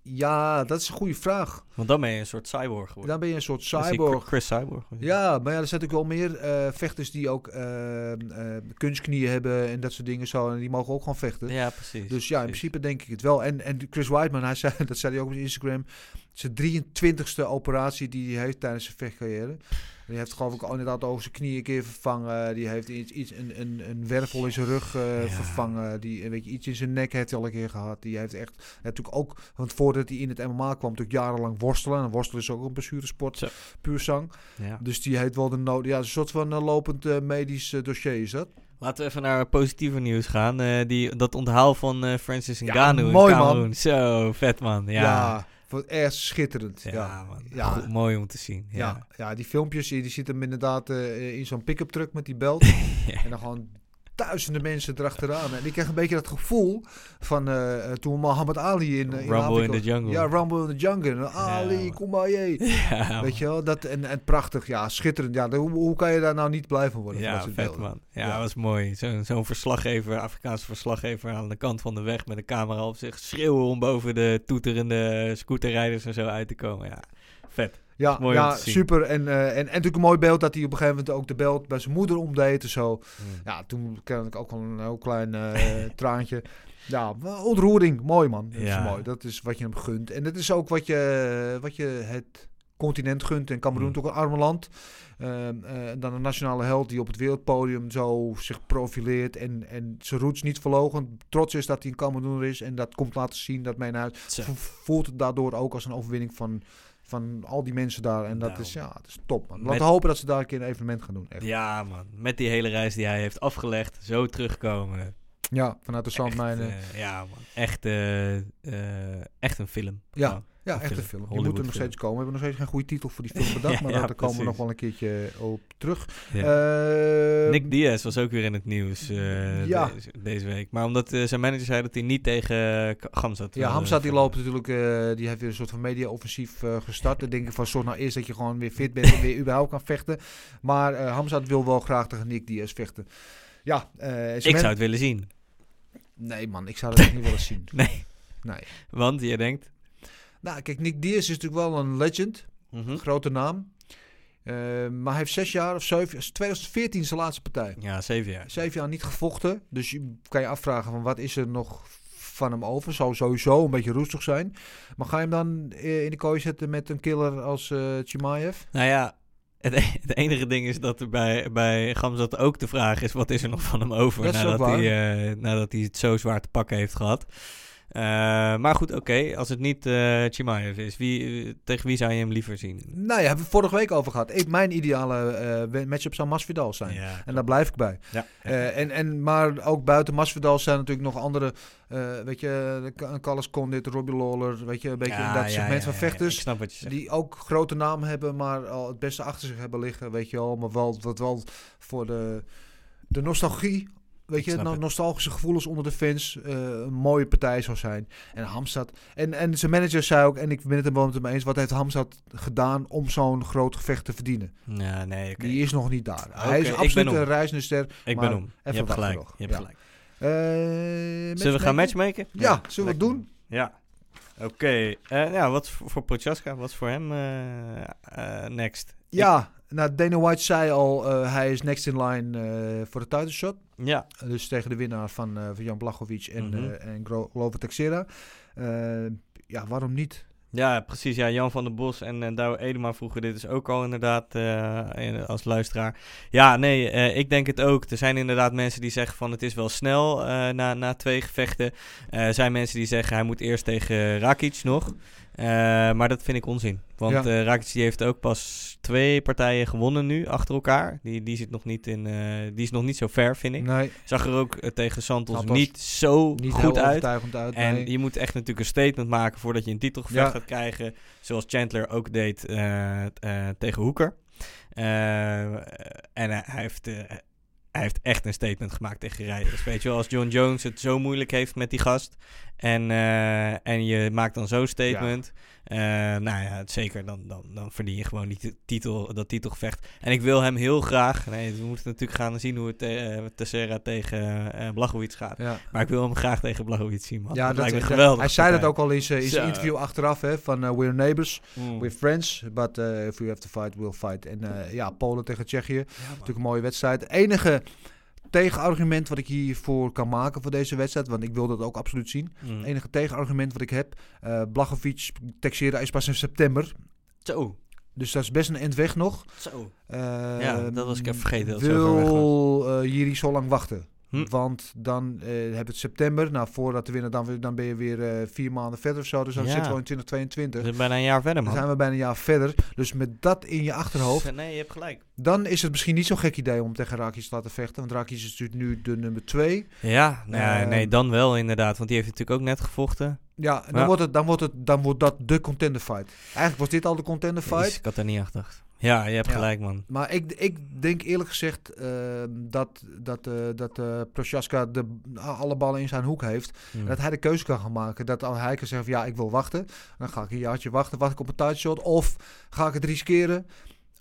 S2: Ja, dat is een goede vraag.
S3: Want dan ben je een soort cyborg geworden.
S2: Dan ben je een soort cyborg.
S3: Chris Cyborg.
S2: Ja, maar ja, er zijn natuurlijk wel meer eh, vechters die ook eh, eh, kunstknieën hebben en dat soort dingen zo. En die mogen ook gewoon vechten.
S3: Ja, precies.
S2: Dus ja, in
S3: precies.
S2: principe denk ik het wel. En, en Chris Whiteman, hij zei, [LAUGHS] dat zei hij ook op Instagram. Zijn 23ste operatie die hij heeft tijdens zijn vechtcarrière. Die heeft geloof ik al inderdaad over zijn knie een keer vervangen. Die heeft iets, iets een, een, een wervel in zijn rug eh,
S3: Ja.
S2: vervangen. Die, weet je, iets in zijn nek heeft hij al een keer gehad. Die heeft echt natuurlijk ook, want voordat hij in het MMA kwam, natuurlijk jarenlang worstelen. En worstelen is ook een blessuresport,
S3: Zo.
S2: puur zang.
S3: Ja.
S2: Dus die heeft wel de nood. Ja, een soort van eh, lopend eh, medisch dossier is dat.
S3: Laten we even naar positieve nieuws gaan. Die, dat onthaal van Francis
S2: Ja,
S3: Ngannou
S2: mooi,
S3: in
S2: man.
S3: Cameroen. Zo, vet man. Ja,
S2: Voor echt schitterend.
S3: Ja,
S2: Ja,
S3: man.
S2: Ja.
S3: Goed, mooi om te zien. Ja.
S2: Ja, ja, die filmpjes, die, die zit hem inderdaad eh, in zo'n pick-up truck met die belt. [LAUGHS] En dan gewoon duizenden mensen erachteraan. En ik kreeg een beetje dat gevoel van eh, toen Muhammad Ali in, eh, in
S3: Rumble in the. Jungle.
S2: Ja, Rumble in the Jungle. Ali, kom maar je. [LAUGHS]
S3: Ja.
S2: Weet je wel, dat, en, en prachtig, ja, schitterend. Ja, hoe, hoe kan je daar nou niet blij van worden?
S3: Ja, vet
S2: beelden?
S3: man. Ja, was mooi. Zo'n zo'n verslaggever, Afrikaanse verslaggever aan de kant van de weg met een camera op zich schreeuwen om boven de toeterende scooterrijders en zo uit te komen. Ja, vet.
S2: Ja, ja super. En, eh, en, en natuurlijk een mooi beeld dat hij op een gegeven moment ook de belt bij zijn moeder omdeed en zo. Ja, toen kreeg ik ook wel een heel klein eh, [LAUGHS] traantje. Ja, ontroering. Mooi man. Dat
S3: Ja.
S2: is mooi. Dat is wat je hem gunt. En dat is ook wat je, wat je het continent gunt. En Cameroen
S3: Mm.
S2: is ook een arme land. Eh, dan een nationale held die op het wereldpodium zo zich profileert. En, en zijn roots niet verlogen. Trots is dat hij een Cameroener is. En dat komt laten zien. Dat mijn huis voelt het daardoor ook als een overwinning van, van al die mensen daar. En dat
S3: Nou.
S2: is, ja, dat is top man. Laten we hopen dat ze daar een keer een evenement gaan doen. Echt.
S3: Ja man, met die hele reis die hij heeft afgelegd, zo terugkomen.
S2: Ja, vanuit de zandmijnen.
S3: eh, ja man, echt, eh, eh, echt een film.
S2: Ja. Ja, echt een
S3: film.
S2: Die moet er nog steeds komen. We hebben nog steeds geen goede titel voor die film [LAUGHS] bedacht, maar
S3: ja,
S2: daar komen we nog wel een keertje op terug.
S3: Ja.
S2: Eh,
S3: Nick Diaz was ook weer in het nieuws eh,
S2: Ja.
S3: deze, deze week. Maar omdat eh, zijn manager zei dat hij niet tegen Gamzat
S2: ja, Hamzat die loopt natuurlijk, eh, die heeft weer een soort van media-offensief eh, gestart. Dan denk ik van, zorg nou eerst dat je gewoon weer fit bent en weer überhaupt kan vechten. Maar eh Hamzat wil wel graag tegen Nick Diaz vechten. Ja, eh,
S3: Ik zou het willen zien.
S2: Nee man, ik zou dat echt niet willen zien. [LAUGHS]
S3: Nee.
S2: Nee.
S3: Want je denkt...
S2: Nou, kijk, Nick Diaz is natuurlijk wel een legend.
S3: mhm.
S2: Grote naam. Eh, maar hij heeft zes jaar of zeven... 2014 zijn laatste partij.
S3: Ja, zeven jaar.
S2: Zeven jaar niet gevochten. Dus je kan je afvragen van wat is er nog van hem over. Zou sowieso een beetje roestig zijn. Maar ga je hem dan eh, in de kooi zetten met een killer als eh Chimaev?
S3: Nou ja, het, e- het enige ding is dat er bij, bij Gamzat ook de vraag is... wat is er nog van hem over nadat, hij, nadat hij het zo zwaar te pakken heeft gehad. Eh, maar goed, oké. Als het niet eh Chimaev is, wie, tegen wie zou je hem liever zien?
S2: Nou ja, hebben we vorige week over gehad. Ik, mijn ideale eh, matchup zou Masvidal zijn.
S3: Ja,
S2: En daar blijf ik bij.
S3: ja.
S2: Eh, en, en, maar ook buiten Masvidal zijn natuurlijk nog andere, eh, weet je, Carlos Condit, Robbie Lawler, weet je, een beetje
S3: Ja,
S2: dat
S3: ja,
S2: segment
S3: ja,
S2: van
S3: ja,
S2: vechters.
S3: ik snap wat je zegt.
S2: Die ook grote naam hebben, maar al het beste achter zich hebben liggen, weet je wel. Maar wel, wat wel voor de, de nostalgie, weet je,
S3: het.
S2: nostalgische gevoelens onder de fans, eh, een mooie partij zou zijn. En Hamstad, en, en zijn manager zei ook, en ik ben het er wel met hem eens, wat heeft Hamstad gedaan om zo'n groot gevecht te verdienen?
S3: Ja, nee, oké.
S2: Die is nog niet daar. Hij is absoluut een reizende ster.
S3: Ik ben om. Je
S2: even
S3: hebt
S2: wachten
S3: gelijk.
S2: nog.
S3: Je hebt
S2: Ja.
S3: gelijk.
S2: Eh,
S3: Zullen we gaan
S2: matchmaken? Ja, zullen we het doen?
S3: Ja. Oké. eh, ja, wat voor, voor Prochaska? Wat is voor hem next?
S2: Ja, nou, Dana White zei al, eh, hij is next in line eh, voor de title shot.
S3: Ja.
S2: Dus tegen de winnaar van, eh, van Jan Blachowicz en, eh en Glover Texera. Ja, waarom niet?
S3: Ja, precies. Ja, Jan van der Bos en uh, Douwe Edema vroegen dit dus ook al inderdaad in- als luisteraar. Ja, nee, ik denk het ook. Er zijn inderdaad mensen die zeggen van het is wel snel na, na twee gevechten. Er zijn mensen die zeggen hij moet eerst tegen Rakic nog. Eh, maar dat vind ik onzin. Want
S2: Ja.
S3: eh, Rakic die heeft ook pas twee partijen gewonnen nu achter elkaar. Die, die, zit nog niet in, eh, die is nog niet zo ver, vind ik.
S2: Nee,
S3: Zag er ook tegen Santos niet zo
S2: niet
S3: goed uit.
S2: uit.
S3: En
S2: nee.
S3: je moet echt natuurlijk een statement maken voordat je een titelgevecht
S2: Ja.
S3: gaat krijgen. Zoals Chandler ook deed tegen Hoeker. En hij heeft, hij heeft echt een statement gemaakt tegen Rijders. Weet je wel, als John Jones het zo moeilijk heeft met die gast. En, eh, en je maakt dan zo'n statement. eh, nou ja, zeker. Dan, dan, dan verdien je gewoon die titel, dat titelgevecht. En ik wil hem heel graag. Nee, we moeten natuurlijk gaan zien hoe het eh Tessera tegen Blachowicz gaat.
S2: ja.
S3: Maar ik wil hem graag tegen Blachowicz zien, man.
S2: Ja,
S3: dat,
S2: dat,
S3: lijkt me geweldig.
S2: Hij zei dat ook al in zijn interview achteraf, hè, van we're neighbors,
S3: Mm.
S2: we're friends, but if we have to fight, we'll fight. En ja, Polen tegen Tsjechië, natuurlijk een mooie wedstrijd. Het enige tegenargument wat ik hiervoor kan maken voor deze wedstrijd, want ik wil dat ook absoluut zien.
S3: Mm.
S2: Het enige tegenargument wat ik heb, eh Blachowicz, Texera is pas in september.
S3: Zo,
S2: Dus dat is best een end weg nog.
S3: zo.
S2: Eh,
S3: Ja, dat was ik even vergeten dat
S2: Wil eh Jiri zo lang wachten?
S3: Hm.
S2: Want dan hebben we het september. Nou, voordat de winnaar dan, dan ben je weer eh, vier maanden verder of zo. Dus dan
S3: Ja.
S2: zitten we in 2022.
S3: We zijn bijna een jaar verder,
S2: Dan
S3: man.
S2: zijn we bijna een jaar verder. Dus met dat in je achterhoofd,
S3: Nee, je hebt gelijk.
S2: dan is het misschien niet zo'n gek idee om tegen Rakic te laten vechten. Want Rakic is natuurlijk nu de nummer twee.
S3: Ja, nou ja,
S2: Eh,
S3: nee, dan wel inderdaad. Want die heeft natuurlijk ook net gevochten.
S2: Ja, en dan,
S3: Ja.
S2: Wordt het, dan, wordt het, dan wordt dat de contender fight. Eigenlijk was dit al de contender fight.
S3: Ik had er niet aan gedacht. Ja, je hebt gelijk, man.
S2: Maar ik, ik denk eerlijk gezegd eh, dat, dat, eh dat eh Prochaska de, alle ballen in zijn hoek heeft.
S3: Hm.
S2: En dat hij de keuze kan gaan maken. Dat al hij kan zeggen van ja, ik wil wachten. Dan ga ik een jaartje wachten, wacht ik op een title shot. Of ga ik het riskeren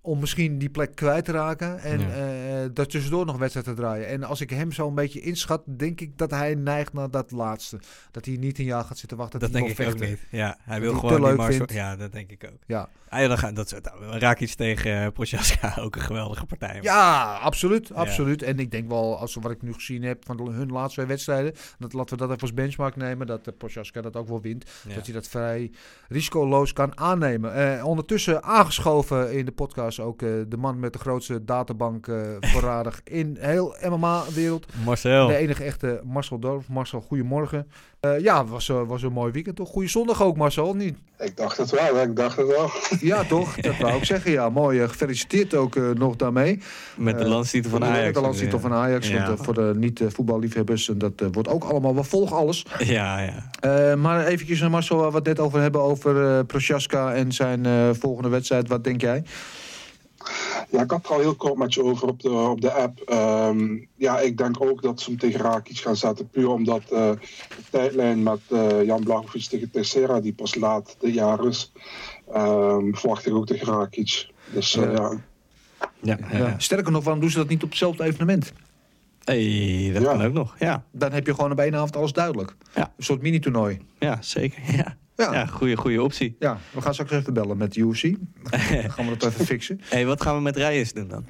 S2: om misschien die plek kwijt te raken. En
S3: Ja.
S2: eh daar tussendoor nog wedstrijd te draaien. En als ik hem zo een beetje inschat, denk ik dat hij neigt naar dat laatste. Dat hij niet een jaar gaat zitten wachten.
S3: Dat denk ik ook niet. Ja, hij wil gewoon die Marcel... Ja, dat denk ik ook.
S2: Ja.
S3: Ah, ja, dan gaan, dat is nou, Rakic tegen uh, Prochaska [LAUGHS] ook een geweldige partij.
S2: Ja, absoluut.
S3: Ja.
S2: absoluut. En ik denk wel, als wat ik nu gezien heb van de- hun laatste twee wedstrijden, dat, laten we dat even als benchmark nemen, dat de Prochaska dat ook wel wint. Dat hij dat vrij risicoloos kan aannemen. Eh, ondertussen aangeschoven in de podcast ook eh, de man met de grootste databank eh [LAUGHS] voorradig in heel MMA-wereld.
S3: Marcel.
S2: De enige echte Marcel Dorf. Marcel, goedemorgen. Eh ja, was, was een mooi weekend toch? Goeie zondag ook Marcel, niet?
S4: Ik dacht het wel, ik dacht het wel. [LAUGHS]
S2: Ja toch? Dat wou ik zeggen. Ja, mooi. Gefeliciteerd ook nog daarmee.
S3: Met de landstitel van
S2: Met
S3: Ajax.
S2: De landstitel van Ajax.
S3: Ja.
S2: Want, voor de niet-voetballiefhebbers, en dat wordt ook allemaal, we volgen alles.
S3: Ja, ja.
S2: Eh, maar eventjes, Marcel, waar we het net over hebben, over Prochaska en zijn eh, volgende wedstrijd. Wat denk jij?
S4: Ja, ik had er al heel kort met je over op de, op de app. Ehm, ja, ik denk ook dat ze hem tegen Rakic gaan zetten. Puur omdat eh, de tijdlijn met eh, Jan Blachowicz tegen Teixeira, die pas laat dit jaar is, ehm, verwacht ik ook tegen Rakic. Dus eh,
S2: Ja.
S4: ja.
S3: Ja, ja.
S2: Ja. Sterker nog, waarom doen ze dat niet op hetzelfde evenement?
S3: Hey, dat
S4: Ja.
S3: kan ook nog. Ja,
S2: Dan heb je gewoon op één avond alles duidelijk.
S3: Ja.
S2: Een soort mini-toernooi.
S3: ja zeker. [LAUGHS] Ja,
S2: Ja.
S3: ja goede, goede optie.
S2: Ja, we gaan straks even bellen met UFC. Dan gaan we dat even [LAUGHS] fixen.
S3: hey, wat gaan we met Reyes doen dan?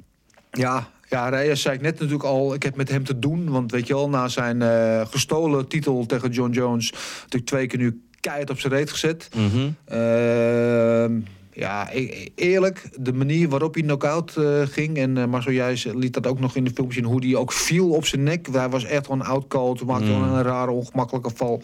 S2: Ja, ja, Reyes zei ik net natuurlijk al. Ik heb met hem te doen. Want weet je wel, na zijn eh, gestolen titel tegen John Jones... natuurlijk twee keer nu keihard op zijn reet gezet.
S3: Mhm.
S2: Ehm, ja, e- eerlijk, de manier waarop hij knock-out eh, ging... en uh, Marcel jij liet dat ook nog in de film zien... hoe hij ook viel op zijn nek. Hij was echt gewoon outcold, maakte
S3: Mm.
S2: een rare, ongemakkelijke val.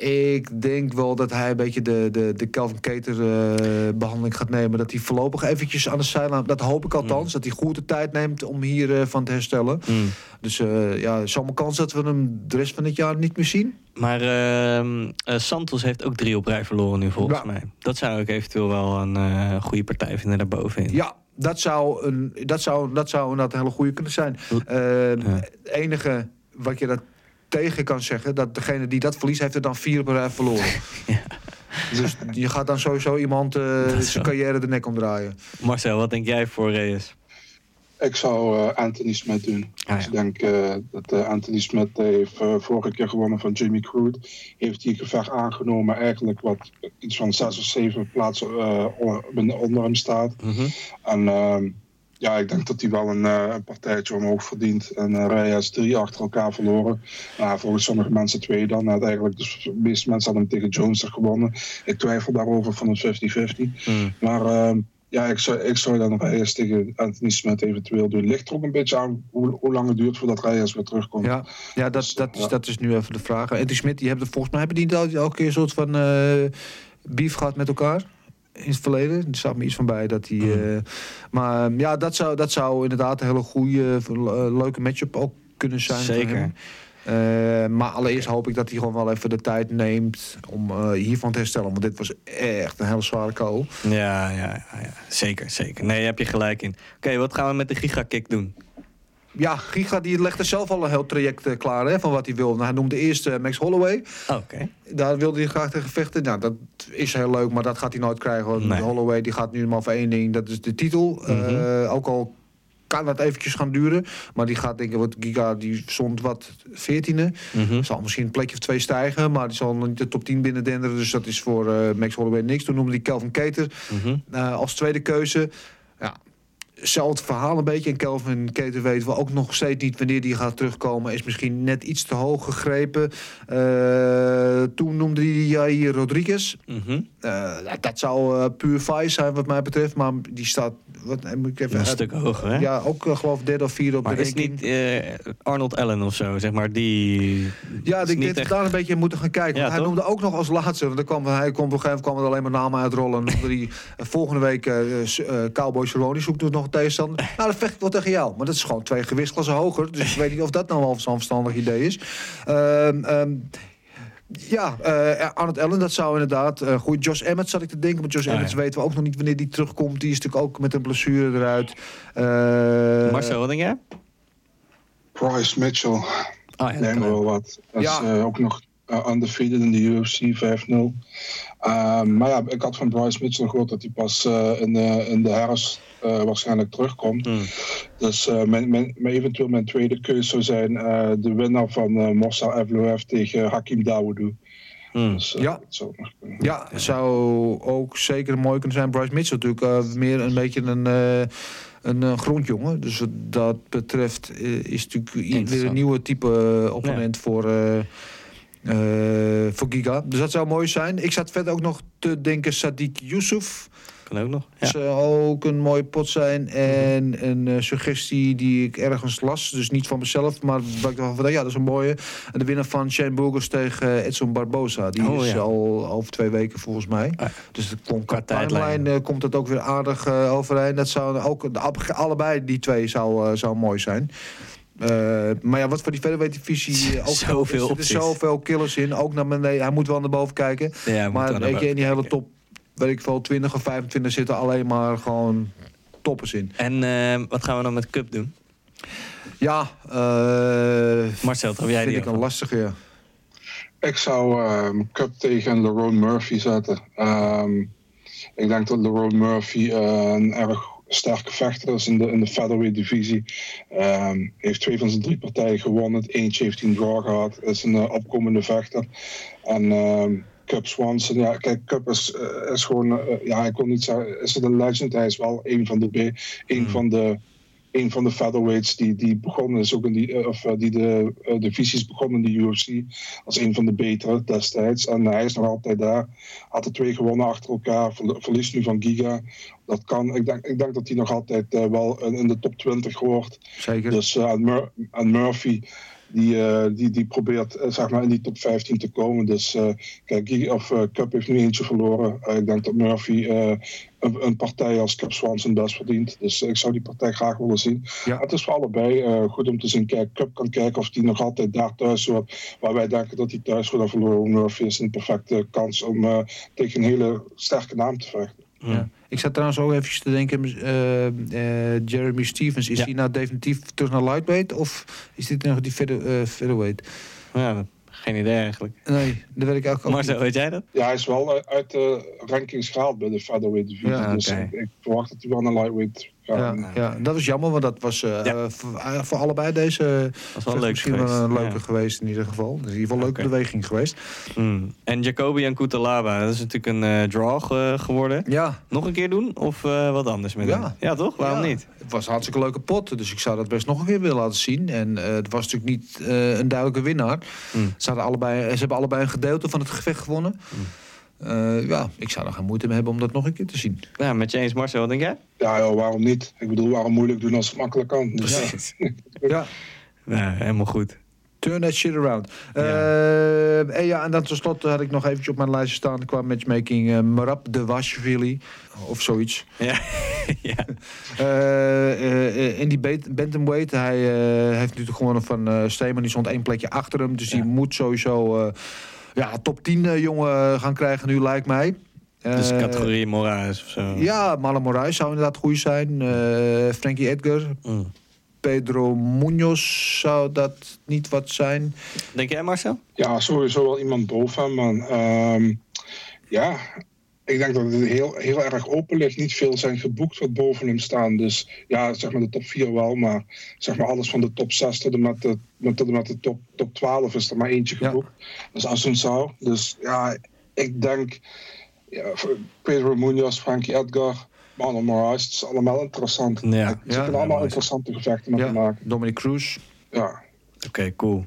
S2: Ik denk wel dat hij een beetje de, de, de Calvin Keter eh, behandeling gaat nemen. Dat hij voorlopig eventjes aan de zijlijn... Dat hoop ik althans, dat hij goed de tijd neemt om hier eh, van te herstellen.
S3: Mm.
S2: Dus eh ja, allemaal kans dat we hem de rest van het jaar niet meer zien.
S3: Maar ehm, eh, Santos heeft ook drie op rij verloren nu volgens
S2: Ja.
S3: mij. Dat zou ik eventueel wel een goede partij vinden daarbovenin.
S2: Ja, dat zou, een, dat zou, dat zou inderdaad een hele goede kunnen zijn. Het enige wat je dat tegen kan zeggen... dat degene die dat verliest, heeft er dan vier op een rij verloren. [LAUGHS] Dus je gaat dan sowieso iemand eh, zijn carrière de nek omdraaien.
S3: Marcel, wat denk jij voor Reyes?
S4: Ik zou eh, Anthony Smith doen.
S3: Ah,
S4: Dus ik denk eh, dat eh, Anthony Smith heeft vorige keer gewonnen van Jimmy Crude. Heeft die gevecht aangenomen, eigenlijk wat iets van zes of zeven plaatsen eh, onder, onder hem staat.
S3: Mhm.
S4: En ehm, ja, ik denk dat hij wel een, eh, partijtje omhoog verdient. En uh, Reyes drie achter elkaar verloren. Nou, volgens sommige mensen twee dan. Uiteindelijk, dus de meeste mensen hadden hem tegen Jones gewonnen. Ik twijfel daarover van het 50-50.
S3: Mm.
S4: Maar ehm, ja, ik zou, ik zou dan Reyes tegen Anthony Smith eventueel doen. Ligt er ook een beetje aan hoe, hoe lang het duurt voordat Reyes weer terugkomt.
S2: Ja, ja, dat, dat, is, dat is nu even de vraag. En die Smit, die hebben er volgens mij hebben die niet elke keer een soort van eh beef gehad met elkaar. In het verleden. Er staat me iets van bij dat die.
S3: Mhm.
S2: eh, maar ja, dat zou, dat zou inderdaad een hele goede, eh, leuke matchup ook kunnen zijn.
S3: Zeker.
S2: Eh, maar allereerst hoop ik dat hij gewoon wel even de tijd neemt om eh, hiervan te herstellen. Want dit was echt een hele zware.
S3: Ja, ja, ja, ja, zeker, zeker. Nee, daar heb je gelijk in. Oké, wat gaan we met de gigakick doen?
S2: Ja, Giga die legde zelf al een heel traject eh, klaar hè, van wat hij wil. Nou, hij noemde eerst eh, Max Holloway.
S3: Oh.
S2: Daar wilde hij graag tegen vechten. Nou, dat is heel leuk, maar dat gaat hij nooit krijgen. Want
S3: Nee.
S2: Holloway die gaat nu maar voor één ding, dat is de titel.
S3: Mhm.
S2: Eh, ook al kan dat eventjes gaan duren. Maar die gaat denk ik, wat Giga die stond wat veertiende.
S3: Mhm.
S2: Zal misschien een plekje of twee stijgen, maar die zal nog niet de top 10 binnen denderen. Dus dat is voor Max Holloway niks. Toen noemde hij Kelvin Keter
S3: Mhm.
S2: als tweede keuze. Ja, hetzelfde verhaal een beetje. En Kelvin Keter weten we ook nog steeds niet wanneer die gaat terugkomen. Is misschien net iets te hoog gegrepen. Eh, toen noemde hij Jair Rodriguez.
S3: Mhm.
S2: Eh, dat zou eh, puur vice zijn wat mij betreft. Maar die staat... Wat, eh, moet ik even
S3: Een
S2: uit-
S3: stuk hoger, hè?
S2: Ja, ook eh, geloof ik derde of vierde op
S3: Maar
S2: de
S3: is
S2: ranking.
S3: niet eh, Arnold Allen of zo, zeg maar, die...
S2: Ja,
S3: is
S2: ik denk
S3: niet
S2: dat we
S3: echt-
S2: daar een beetje moeten gaan kijken.
S3: Ja,
S2: want hij noemde ook nog als laatste. Want er kwam, hij kwam op een gegeven moment kwam er alleen maar namen uitrollen. [LAUGHS] Eh, volgende week eh, Cowboy Cerrone zoekt dus nog een tegenstander. Nou, dat vecht ik wel tegen jou. Maar dat is gewoon twee gewichtsklassen hoger. Dus ik [LAUGHS] weet niet of dat nou wel zo'n verstandig idee is. Ehm, ja, eh Arnold Allen, dat zou inderdaad uh, goed. Josh Emmett zat ik te denken. Maar Josh
S3: Ah,
S2: Emmett
S3: ja.
S2: weten we ook nog niet wanneer die terugkomt. Die is natuurlijk ook met een blessure eruit. Eh,
S3: Marcel, wat denk jij?
S4: Price Mitchell,
S3: Oh ja,
S4: wel wat. Dat
S2: Ja.
S4: is eh, ook nog undefeated in de UFC 5-0. Ehm, maar ja, ik had van Bryce Mitchell gehoord dat hij pas eh, in, de, in de herfst eh, waarschijnlijk terugkomt.
S3: Hmm.
S4: Dus eh, mijn, mijn, mijn- eventueel mijn tweede keuze zou zijn eh, de winnaar van eh Mossa Evloev tegen Hakim Dawoudou.
S3: Hmm.
S4: Dus, eh,
S2: Ja.
S4: zou ook.
S2: Ja, zou zeker mooi kunnen zijn. Bryce Mitchell natuurlijk eh, meer een beetje een, eh, een eh, grondjongen. Dus wat dat betreft eh, is natuurlijk weer een nieuwe type eh, opponent voor, eh, eh, voor Giga. Dus dat zou mooi zijn. Ik zat verder ook nog te denken Sadiq Yusuf.
S3: Kan ook nog. Ja.
S2: Zou ook een mooie pot zijn. En een eh, suggestie die ik ergens las. Dus niet van mezelf, maar waar ik dacht van, ja, dat is een mooie. En de winnaar van Shane Burgos tegen eh, Edson Barbosa. Die
S3: Oh,
S2: is
S3: ja.
S2: al over twee weken volgens mij.
S3: Ah,
S2: Dus het komt
S3: Qua tijdlijn.
S2: eh, komt het ook weer aardig eh, overeen. Dat zou ook, de- allebei die twee zou, eh, zou mooi zijn. Eh, maar ja, wat voor die featherweight divisie [LAUGHS] eh, ook
S3: Zoveel
S2: er
S3: opties.
S2: zoveel killers in. Ook naar beneden. Hij moet wel naar boven kijken.
S3: Ja, moet wel
S2: maar weet je, in die hele top, weet ik veel, 20 of 25 zitten alleen maar gewoon toppers in.
S3: En eh, wat gaan we dan met Cup doen?
S2: Ja, eh
S3: Marcel, heb jij
S2: vind
S3: die
S2: ik een lastige. Ja.
S4: Ik zou ehm Cup tegen Lerone Murphy zetten. Ehm, ik denk dat Lerone Murphy eh, een erg sterke vechter is in de, in de featherweight divisie. Ehm, heeft twee van zijn drie partijen gewonnen. Eentje heeft hij een draw gehad. Is een eh, opkomende vechter. En ehm Cup Swanson, ja, kijk, Cup is, eh, is gewoon, eh, ja, ik wil niet zeggen, is het een legend? Hij is wel een van de, een van de een van de featherweights die, die begonnen is ook in die, eh, of eh, die de uh, divisies begonnen in de UFC als een van de betere destijds. En hij is nog altijd daar. Had er twee gewonnen achter elkaar. Verliest nu van Giga. Dat kan. Ik denk, ik denk dat hij nog altijd wel in de top 20 hoort.
S2: Zeker.
S4: Dus en, Mur en Murphy die, uh, die, die probeert uh, zeg maar in die top 15 te komen. Dus uh, kijk, of Cup heeft nu eentje verloren. ik denk dat Murphy een, een, partij als Cup Swanson best verdient. Dus ik zou die partij graag willen zien. Ja. Het is voor allebei goed om te zien. Kijk, Cup kan kijken of die nog altijd daar thuis hoort. Waar wij denken dat hij thuis wordt verloren. Murphy is een perfecte kans om tegen een hele sterke naam te vechten.
S2: Ja. Ik zat trouwens ook even te denken, uh, uh, Jeremy Stevens, is ja. hij nou definitief terug naar lightweight of is dit nog die feather, uh, featherweight?
S3: Ja, geen idee eigenlijk.
S2: Nee, dat weet ik ook
S3: Maar zo, weet jij dat?
S4: Ja, hij is wel uit de rankings gehaald bij de featherweight divisie. Ja, dus ik, ik, verwacht dat hij wel naar lightweight
S2: ja, ja, dat was jammer, want dat was uh, ja. voor, voor, allebei deze
S3: was wel leuk
S2: misschien
S3: geweest.
S2: wel een leuke ja. geweest in ieder geval. Dus in ieder geval een leuke okay. beweging geweest.
S3: Mm. En Jacoby en Kutalaba, dat is natuurlijk een uh, draw uh, geworden.
S2: Ja.
S3: Nog een keer doen of wat anders met
S2: ja.
S3: hem? Ja, toch? Waarom niet?
S2: Het was een hartstikke leuke pot, dus ik zou dat best nog een keer willen laten zien. En het was natuurlijk niet een duidelijke winnaar. Mm. Ze, hadden allebei, ze hebben allebei een gedeelte van het gevecht gewonnen. Mm. Uh, ja, ik zou er geen moeite mee hebben om dat nog een keer te zien.
S3: Ja, met James Marcel, wat denk jij?
S4: Ja, joh, waarom niet? Ik bedoel, waarom moeilijk doen als het makkelijk kan?
S3: Dus
S2: ja. [LAUGHS] ja.
S3: ja, helemaal goed.
S2: Turn that shit around. Ja. Uh, en ja, en dan tenslotte had ik nog eventjes op mijn lijstje staan qua matchmaking uh, Marab de Washvili of zoiets.
S3: Ja. [LAUGHS] ja.
S2: Uh, in die bantamweight, hij heeft natuurlijk gewonnen van Steeman. Die stond één plekje achter hem, dus ja. die moet sowieso ja, top 10 uh, jongen gaan krijgen nu, lijkt mij.
S3: Dus uh, categorie Moraes of zo?
S2: Ja, Marlon Moraes zou inderdaad goed zijn. Uh, Frankie Edgar. Mm. Pedro Munoz zou dat niet wat zijn.
S3: Denk jij Marcel?
S4: Ja, sowieso wel iemand boven. Maar um, ja, ik denk dat het heel, heel erg open ligt. Niet veel zijn geboekt wat boven hem staan. Dus ja, zeg maar de top 4 wel. Maar zeg maar alles van de top 6 tot en met de, tot en met de top, top 12 is er maar eentje geboekt. Ja. Dat is Assunção. Dus ja, ik denk ja, Pedro Munoz, Frankie Edgar, Marlon Moraes. Het is allemaal interessant.
S3: Ja.
S4: Ze ja, allemaal interessante gevechten met
S2: ja.
S4: maken.
S2: Dominic Cruz.
S4: Ja.
S3: Oké, okay, cool.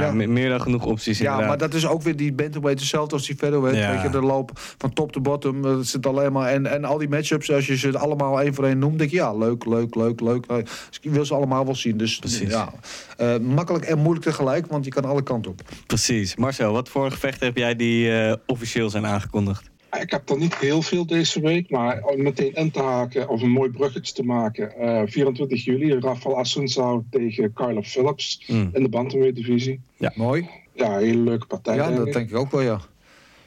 S3: Ja, meer dan genoeg opties
S2: Ja,
S3: inderdaad.
S2: maar dat is ook weer die bantamweight hetzelfde als die featherweight.
S3: Ja.
S2: Weet je, de loop van top tot bottom. Dat zit alleen maar... En, en al die matchups, als je ze allemaal één voor één noemt... denk je, ja, leuk, leuk, leuk, leuk. Dus ik wil ze allemaal wel zien. Dus
S3: Precies.
S2: ja, uh, makkelijk en moeilijk tegelijk, want je kan alle kanten op.
S3: Precies. Marcel, wat voor gevechten heb jij die uh, officieel zijn aangekondigd?
S4: Ik heb er niet heel veel deze week, maar om meteen in te haken of een mooi bruggetje te maken. Uh, 24 juli, Rafael Assunção tegen Kyler Phillips mm. in de bantamweight divisie.
S2: Ja, mooi.
S4: Ja, een hele leuke partij.
S2: Ja,
S4: denk
S2: dat
S4: ik.
S2: denk ik ook wel, ja.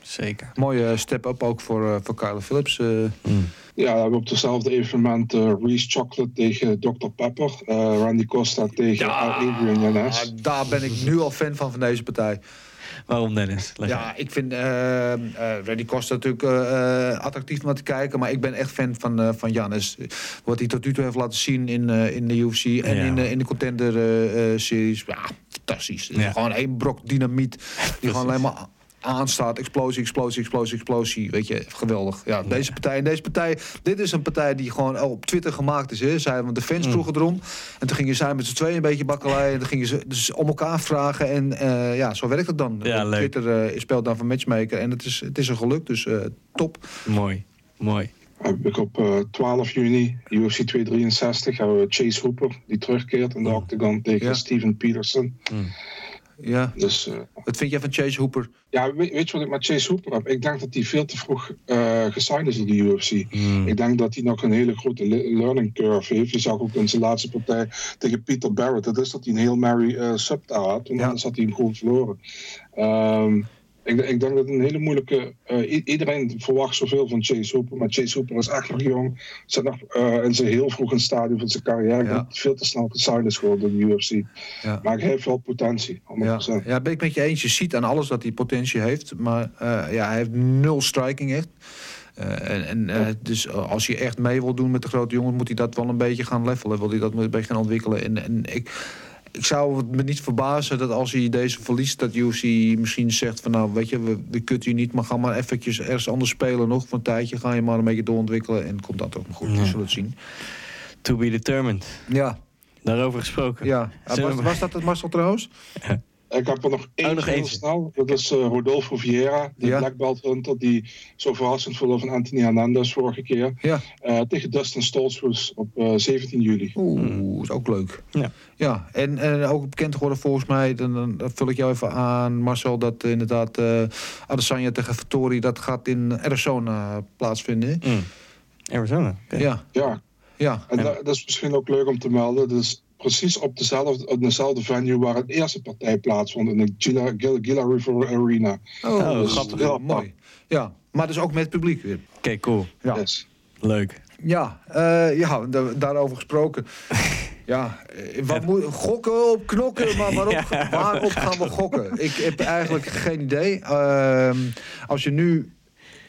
S3: Zeker.
S2: Mooie step-up ook voor, uh, voor Kyler Phillips. Uh.
S3: Mm.
S4: Ja, we hebben op hetzelfde evenement uh, Reese Chocolate tegen Dr. Pepper. Randy Costa tegen
S2: ja,
S4: Adrian Yanes.
S2: Daar ben ik nu al fan van, van deze partij.
S3: Waarom Dennis? Leg
S2: ja, ik vind uh, uh, Randy Costa natuurlijk uh, attractief om te kijken. Maar ik ben echt fan van, van Jannes. Wat hij tot nu toe heeft laten zien in, in de UFC en
S3: Ja.
S2: in, in de contender-series. ja, fantastisch.
S3: Ja.
S2: Gewoon één brok dynamiet die gewoon alleen maar aanstaat. Explosie, explosie, explosie, explosie. Weet je, geweldig. Ja, deze partij. En deze partij, dit is een partij die gewoon op Twitter gemaakt is. Hè. Zij, want de fans
S3: Mm.
S2: vroegen erom. En toen gingen zij met z'n tweeën een beetje bakkelei. En dan gingen ze dus om elkaar vragen. En eh, ja, zo werkt het dan.
S3: Ja,
S2: Op
S3: leuk.
S2: Twitter uh, speelt dan van matchmaker. En het is, het is een geluk, dus uh, top.
S3: Mooi, mooi.
S4: Heb ik op uh, 12 juni, UFC 263, hebben we Chase Hooper, die terugkeert in de octagon tegen
S2: Ja.
S4: Steven Peterson.
S3: Mm.
S2: Ja.
S4: Dus uh,
S2: Wat vind jij van Chase Hooper?
S4: ja, weet, weet je wat ik met Chase Hooper heb? Ik denk dat hij veel te vroeg uh, gesigned is in de UFC.
S3: Mm.
S4: Ik denk dat hij nog een hele grote le- learning curve heeft. Je zag ook in zijn laatste partij tegen Peter Barrett. Dat is dat hij een heel Mary uh, sub daar had. En
S2: Ja.
S4: anders had hij hem gewoon verloren. Um, ik, ik, denk dat het een hele moeilijke. Uh, i- iedereen verwacht zoveel van Chase Hooper. Maar Chase Hooper is echt nog jong. Zit nog uh, in zijn heel vroeg een stadium van zijn carrière.
S2: Ja.
S4: veel te snel gesigned is geworden in de UFC.
S2: Ja.
S4: Maar hij heeft wel potentie. 100%.
S2: Ja, ja, ben ik met je eens. Je ziet aan alles dat hij potentie heeft. Maar uh, ja, hij heeft nul striking echt. Eh, en en eh, dus als je echt mee wil doen met de grote jongen, moet hij dat wel een beetje gaan levelen. Wil hij dat een beetje gaan ontwikkelen. En, en ik, ik zou me niet verbazen dat als hij deze verliest, dat UFC misschien zegt van nou, weet je, we, we kutten je niet, maar ga maar eventjes ergens anders spelen nog. Voor een tijdje ga je maar een beetje doorontwikkelen en komt dat ook goed. We zullen het zien.
S3: To be determined.
S2: Ja,
S3: Daarover gesproken.
S2: ja. Was, was dat het Marcel trouwens?
S4: Ik heb er nog één
S3: Oh, nog
S4: heel snel. Dat is eh, Rodolfo Vieira, de
S2: Ja.
S4: black belt hunter die zo verrassend verloor van Anthony Hernandez vorige keer.
S2: Ja.
S4: Eh, tegen Dustin Stoltzfus op eh, 17 juli.
S2: Oeh, is ook leuk.
S3: Ja.
S2: Ja, en, en ook bekend geworden volgens mij, dan, dan vul ik jou even aan, Marcel, dat eh, inderdaad eh Adesanya tegen Vittori, dat gaat in Arizona plaatsvinden.
S3: Mm. Arizona. oké.
S2: Ja,
S4: Ja,
S2: ja.
S4: en da- dat is misschien ook leuk om te melden. Dus precies op dezelfde, op dezelfde venue waar het eerste partij plaatsvond, in de Gila, Gila, Gila River Arena.
S2: Oh,
S3: Oh,
S2: grappig. mooi. Ja, maar dus ook met publiek weer.
S3: Oké, cool.
S2: Ja.
S4: Yes.
S3: Leuk.
S2: Ja, eh, ja da- daarover gesproken. [LAUGHS] Ja, wat moet, gokken op knokken, maar [LAUGHS] waarop, waarop gaan we gokken? Ik heb eigenlijk geen idee. Ehm, als je nu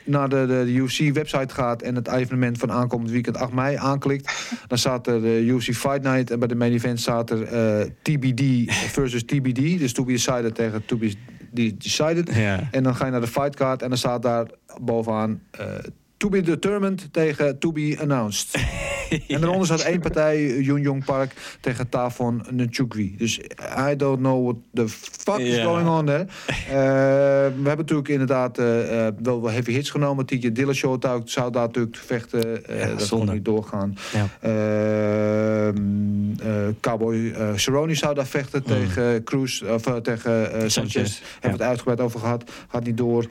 S2: naar de, de, de UFC-website gaat en het evenement van aankomend weekend 8 mei aanklikt, dan staat er de UFC Fight Night en bij de main event staat er eh, TBD versus TBD, dus to be decided tegen to be de- decided.
S3: Ja.
S2: En dan ga je naar de fight card en dan staat daar bovenaan eh, to be determined tegen to be announced. [LAUGHS] En daaronder staat één partij, Yun Yong Park, tegen Tafon Nchukwi. Dus I don't know what the fuck is
S3: Ja.
S2: going on there. Eh, we hebben natuurlijk inderdaad eh, eh, wel wel heavy hits genomen. TJ Dillashaw zou- zou daar natuurlijk vechten.
S3: Ja,
S2: dat
S3: zonde.
S2: kon niet doorgaan. Ehm, eh, Cowboy Cerrone zou daar vechten tegen Cruz, of tegen Sanchez.
S3: Sanchez,
S2: Hebben we het uitgebreid over gehad. Gaat niet door.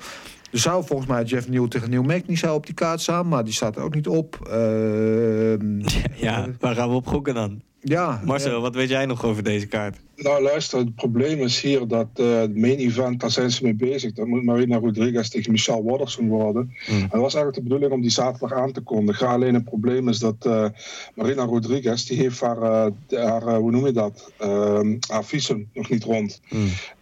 S2: Er zou volgens mij Jeff Neal tegen Neil Magny zou op die kaart staan, maar die staat er ook niet op. Ehm, [LAUGHS]
S3: Ja, waar gaan we op gokken dan?
S2: ja,
S3: Marcel, wat weet jij nog over deze kaart?
S4: Nou, luister, het probleem is hier dat eh het main event, daar zijn ze mee bezig. Dat moet Marina Rodriguez tegen Michelle Watterson worden. En dat was eigenlijk de bedoeling om die zaterdag aan te kondigen. Alleen het probleem is dat eh, Marina Rodriguez, die heeft haar, eh, haar hoe noem je dat, Ehm, haar visum nog niet rond.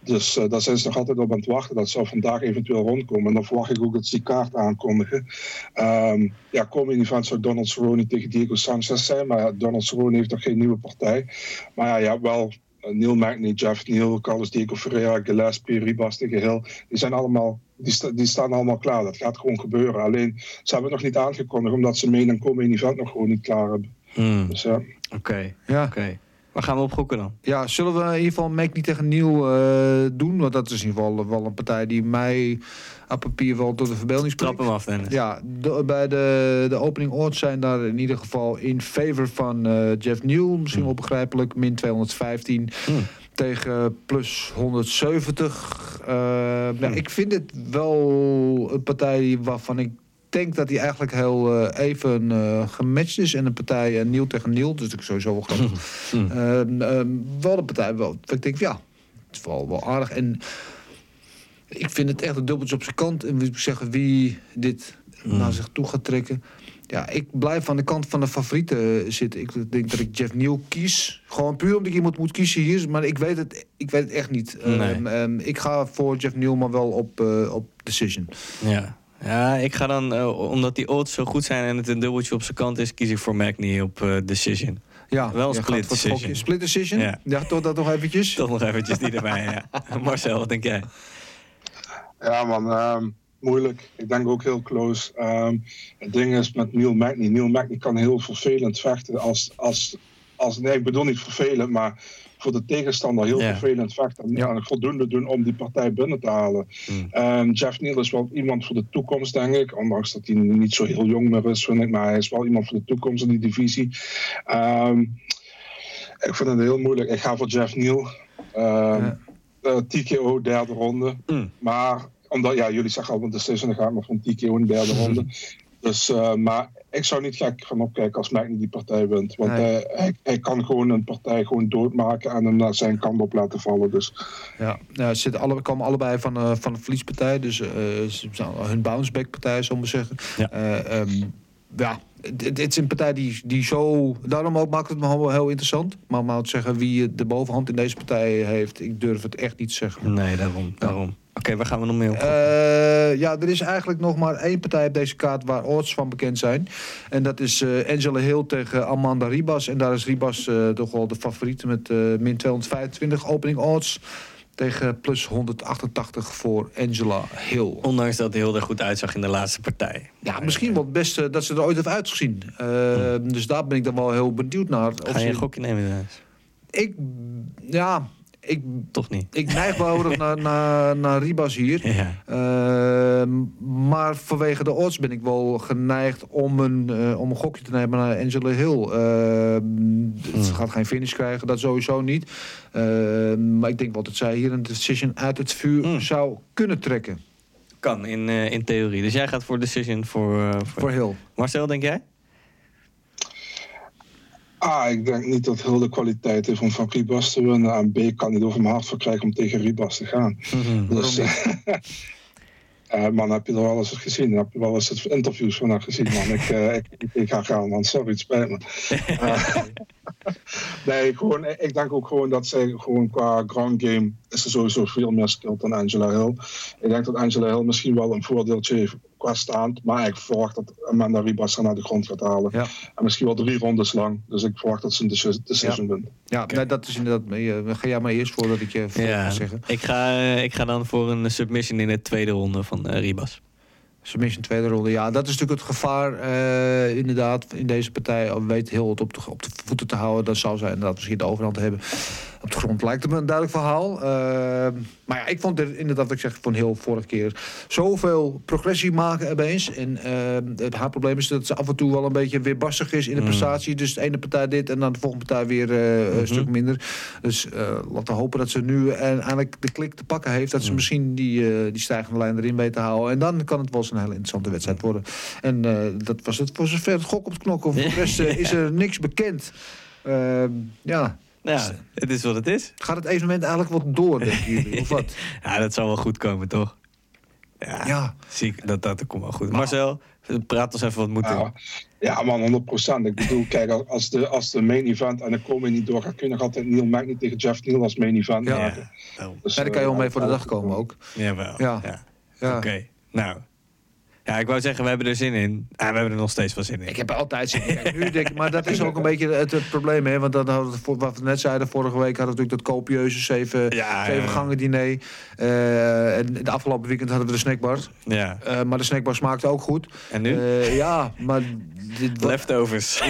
S4: Dus eh, daar zijn ze nog altijd op aan het wachten. Dat zou vandaag eventueel rondkomen. En dan verwacht ik ook dat ze die kaart aankondigen. Ehm ja, komende event zou Donald Cerrone tegen Diego Sanchez zijn. Maar Donald Cerrone heeft nog geen nieuwe partij. Maar ja, ja wel Neil Magny, Jeff Neal, Carlos Diego Ferreira, Gillespie, Ribas tegen Hill. Die zijn allemaal... Die, sta- die staan allemaal klaar. Dat gaat gewoon gebeuren. Alleen, ze hebben het nog niet aangekondigd... omdat ze main en komende event nog gewoon niet klaar hebben.
S3: Hmm,
S4: Dus ja...
S3: Oké,
S2: ja.
S3: oké. Waar gaan we op gokken dan?
S2: Ja, zullen we in ieder geval Magny tegen Neil eh, doen? Want dat is in ieder geval wel een partij die mij op papier wel tot de verbeelding
S3: Trap
S2: spreekt.
S3: hem af, Dennis.
S2: Ja, de- bij de, de opening odds zijn daar in ieder geval in favor van eh, Jeff Neal. Misschien wel begrijpelijk, min 215
S3: Hmm.
S2: tegen plus 170. Eh, nou, ik vind het wel een partij waarvan ik denk dat hij eigenlijk heel eh, even eh, gematcht is. En een partij uh, Neil tegen Neil, dus ik sowieso wel grappig. [LAUGHS] Ehm, wel een partij, wel, ik denk ja, het is wel, wel aardig. En ik vind het echt een dubbeltje op zijn kant. En ik zeggen wie dit naar zich toe gaat trekken. Ja, ik blijf aan de kant van de favorieten eh, zitten. Ik denk dat ik Jeff Neal kies. Gewoon puur omdat ik iemand moet kiezen hier. Maar ik weet het, ik weet het echt niet.
S3: Nee.
S2: Ehm, ehm, ik ga voor Jeff Neal, maar wel op, eh, op decision.
S3: Ja. Ja, ik ga dan, eh, omdat die odds zo goed zijn en het een dubbeltje op zijn kant is, kies ik voor Magny op eh, Decision.
S2: Ja,
S3: Wel split decision.
S2: Split decision?
S3: Ja.
S2: Ja, toch dat nog eventjes?
S3: Toch nog eventjes die erbij, ja. [LAUGHS] Marcel, wat denk jij?
S4: Ja, man. ehm, moeilijk. Ik denk ook heel close. Ehm, het ding is met Neil Magny. Neil Magny kan heel vervelend vechten. Als, als, als, nee, ik bedoel niet vervelend, maar voor de tegenstander heel vervelend vechten. En,
S2: Ja.
S4: en voldoende doen om die partij binnen te halen.
S3: Hmm.
S4: Ehm, Jeff Neal is wel iemand voor de toekomst, denk ik. Ondanks dat hij niet zo heel jong meer is, vind ik. Maar hij is wel iemand voor de toekomst in die divisie. Ehm, ik vind het heel moeilijk. Ik ga voor Jeff Neal. Ehm,
S2: Ja.
S4: eh, TKO, derde ronde.
S3: Mm.
S4: Maar, omdat, ja, jullie zeggen al, decision, dan ga ik nog van TKO in de derde [LAUGHS] ronde. Dus, eh, maar ik zou niet gek gaan opkijken als Magny die partij wint. Want
S2: Nee.
S4: hij, hij, hij kan gewoon een partij gewoon doodmaken en hem naar zijn kant op laten vallen. Dus
S2: Ja, ja ze zitten alle, komen allebei van, eh, van een verliespartij. Dus eh, ze zijn hun bounceback partij, ik maar zeggen.
S3: Ja.
S2: Eh, ehm, ja, het het is een partij die, die zo... Daarom ook maakt het me wel heel interessant. Maar om nou te zeggen wie de bovenhand in deze partij heeft... ik durf het echt niet te zeggen.
S3: Nee, daarom. daarom. Oké, waar gaan we nog mee op?
S2: Eh, ja, er is eigenlijk nog maar één partij op deze kaart waar odds van bekend zijn. En dat is eh, Angela Hill tegen Amanda Ribas. En daar is Ribas eh, toch wel de favoriet met eh, min 225 opening odds. Tegen plus 188 voor Angela Hill.
S3: Ondanks dat het heel erg goed uitzag in de laatste partij.
S2: Ja, misschien wel het beste dat ze er ooit heeft uitgezien. Eh, Dus daar ben ik dan wel heel benieuwd naar. Of.
S3: Ga je een gokje nemen?
S2: Ik, ja, ik,
S3: Toch niet?
S2: ik neig erg [LAUGHS] naar, naar, naar Ribas hier.
S3: Ja.
S2: Ehm, maar vanwege de odds ben ik wel geneigd om een, eh, om een gokje te nemen naar Angela Hill. Ehm, Ze gaat geen finish krijgen, dat sowieso niet. Ehm, maar ik denk wel dat zij hier een decision uit het vuur zou kunnen trekken.
S3: Kan, in, eh, in theorie. Dus jij gaat voor decision voor... eh, voor...
S2: Voor Hill.
S3: Marcel, denk jij?
S4: A, ik denk niet dat heel de kwaliteit heeft om van Ribas te winnen. En B, kan niet over mijn hart voor krijgen om tegen Ribas te gaan. Dus, [LAUGHS] eh, man, heb je er wel eens gezien? Heb je wel eens het interviews van haar gezien, man? Ik, eh, ik, ga gaan, man. Sorry, het spijt me. [LAUGHS] Eh, [LAUGHS] nee, gewoon, ik denk ook gewoon dat zij gewoon qua ground game is er sowieso veel meer skilled dan Angela Hill. Ik denk dat Angela Hill misschien wel een voordeeltje heeft qua staand, maar ik verwacht dat Amanda Ribas haar naar de grond gaat halen.
S2: Ja.
S4: En misschien wel drie rondes lang. Dus ik verwacht dat ze een deci- decision wint.
S2: Ja, nee, dat is inderdaad eh, ga jij maar eerst voordat ik je voor
S3: Ja,
S2: zeggen.
S3: ik ga, eh, ik ga dan voor een submission in de tweede ronde van eh, Ribas.
S2: Submission tweede ronde. Ja, dat is natuurlijk het gevaar eh, inderdaad in deze partij. Weet heel het op de, op de voeten te houden. Dan zal zij inderdaad misschien de overhand hebben. Op de grond lijkt het me een duidelijk verhaal. Eh, maar ja, ik vond er inderdaad, wat ik zeg van heel vorige keer... zoveel progressie maken opeens. En eh, het haar probleem is dat ze af en toe wel een beetje weerbarstig is in de prestatie. Dus de ene partij dit en dan de volgende partij weer eh, een stuk minder. Dus laten we hopen dat ze nu eindelijk de klik te pakken heeft. Dat ze misschien die, die stijgende lijn erin weet te houden. En dan kan het wel eens een hele interessante wedstrijd worden. En dat was het voor zover het gok op het knokken. Voor de rest is er niks bekend. Ja,
S3: Ja, het is wat het is.
S2: gaat het evenement eigenlijk wat door, denken [LAUGHS] jullie? Of wat?
S3: Ja, dat zal wel goed komen, toch? Ja,
S2: Ja.
S3: Zie ik, dat, dat komt wel goed. Marcel, praat ons even wat moet doen.
S4: Ja, ja, man, 100% Ik bedoel, kijk, als de, als de main event en de komen niet doorgaat, kun je nog altijd Neil Magny tegen Jeff Neal als main event
S2: Ja.
S4: maken. Dus,
S2: Ja, daar kan je
S4: eh,
S2: wel mee voor de dag komen ook.
S3: Jawel.
S2: Ja.
S3: Ja.
S2: Ja.
S3: Oké, nou. Ja, ik wou zeggen, we hebben er zin in. Ah, we hebben er nog steeds wel zin in.
S2: Ik heb er altijd zin in. Kijk, nu denk ik, maar dat is ook een beetje het, het probleem. Hè? Want dan hadden we, voor- wat we net zeiden, vorige week hadden we natuurlijk dat copieuze zeven,
S3: Ja,
S2: zeven gangen diner. Eh, en de afgelopen weekend hadden we de snackbar.
S3: Ja.
S2: Eh, maar de snackbar smaakte ook goed.
S3: En nu?
S2: Eh, ja, maar dit
S3: Leftovers.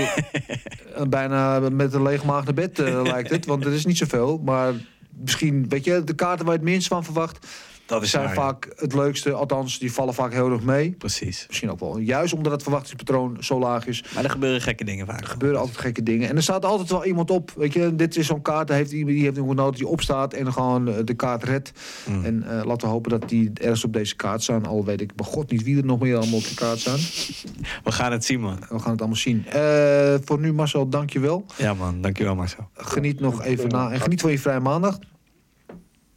S3: [LAUGHS]
S2: bijna met een leeg maag naar bed lijkt het. Want er is niet zoveel. Maar misschien, weet je, de kaarten waar je het minst van verwacht...
S3: Dat is
S2: zijn
S3: waar,
S2: vaak het leukste. Althans, die vallen vaak heel erg mee.
S3: Precies.
S2: Misschien ook wel. Juist omdat het verwachtingspatroon zo laag is.
S3: Maar er gebeuren gekke dingen vaak.
S2: Er gebeuren altijd gekke dingen. En er staat altijd wel iemand op. Weet je, dit is zo'n kaart. Daar heeft iemand die heeft iemand nodig die opstaat en gewoon eh, de kaart redt.
S3: Mm.
S2: En eh, laten we hopen dat die ergens op deze kaart staan. Al weet ik bij god niet wie er nog meer allemaal op de kaart staan. [LAUGHS]
S3: We gaan het zien, man.
S2: We gaan het allemaal zien. Eh, voor nu, Marcel, dankjewel.
S3: Ja, man. Dankjewel, Marcel.
S2: Geniet nog even na. En geniet van je vrije maandag.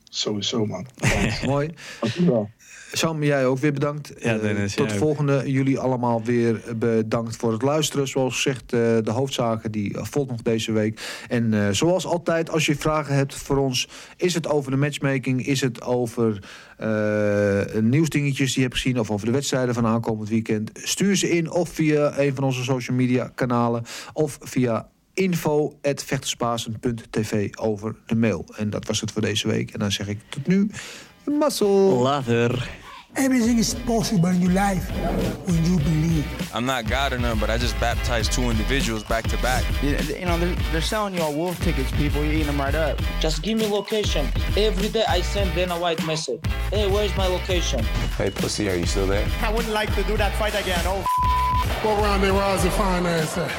S4: Sowieso, man. [LAUGHS]
S2: Mooi.
S4: Dankjewel.
S2: Sam, jij ook weer bedankt.
S3: Ja,
S2: Eh, tot de volgende. Jullie allemaal weer bedankt voor het luisteren. Zoals gezegd, eh, de hoofdzaken die eh, volgt nog deze week. En eh, zoals altijd, als je vragen hebt voor ons... is het over de matchmaking, is het over eh, nieuwsdingetjes die je hebt gezien... of over de wedstrijden van aankomend weekend... stuur ze in of via een van onze social media kanalen... of via info.vechterspasen.tv over de mail. En dat was het voor deze week. En dan zeg ik tot nu, mazzel.
S3: Later.
S5: Everything is possible in your life when you believe.
S6: I'm not God or none, but I just baptized two individuals back to back.
S7: You, you know, they're, they're selling you all wolf tickets, people. You're eating them right up.
S8: Just give me location. Every day I send Dana White message. Hey, where's my location?
S6: Hey, pussy, are you still there?
S9: I wouldn't like to do that fight again. Oh,
S10: What round they rise and fine ass at?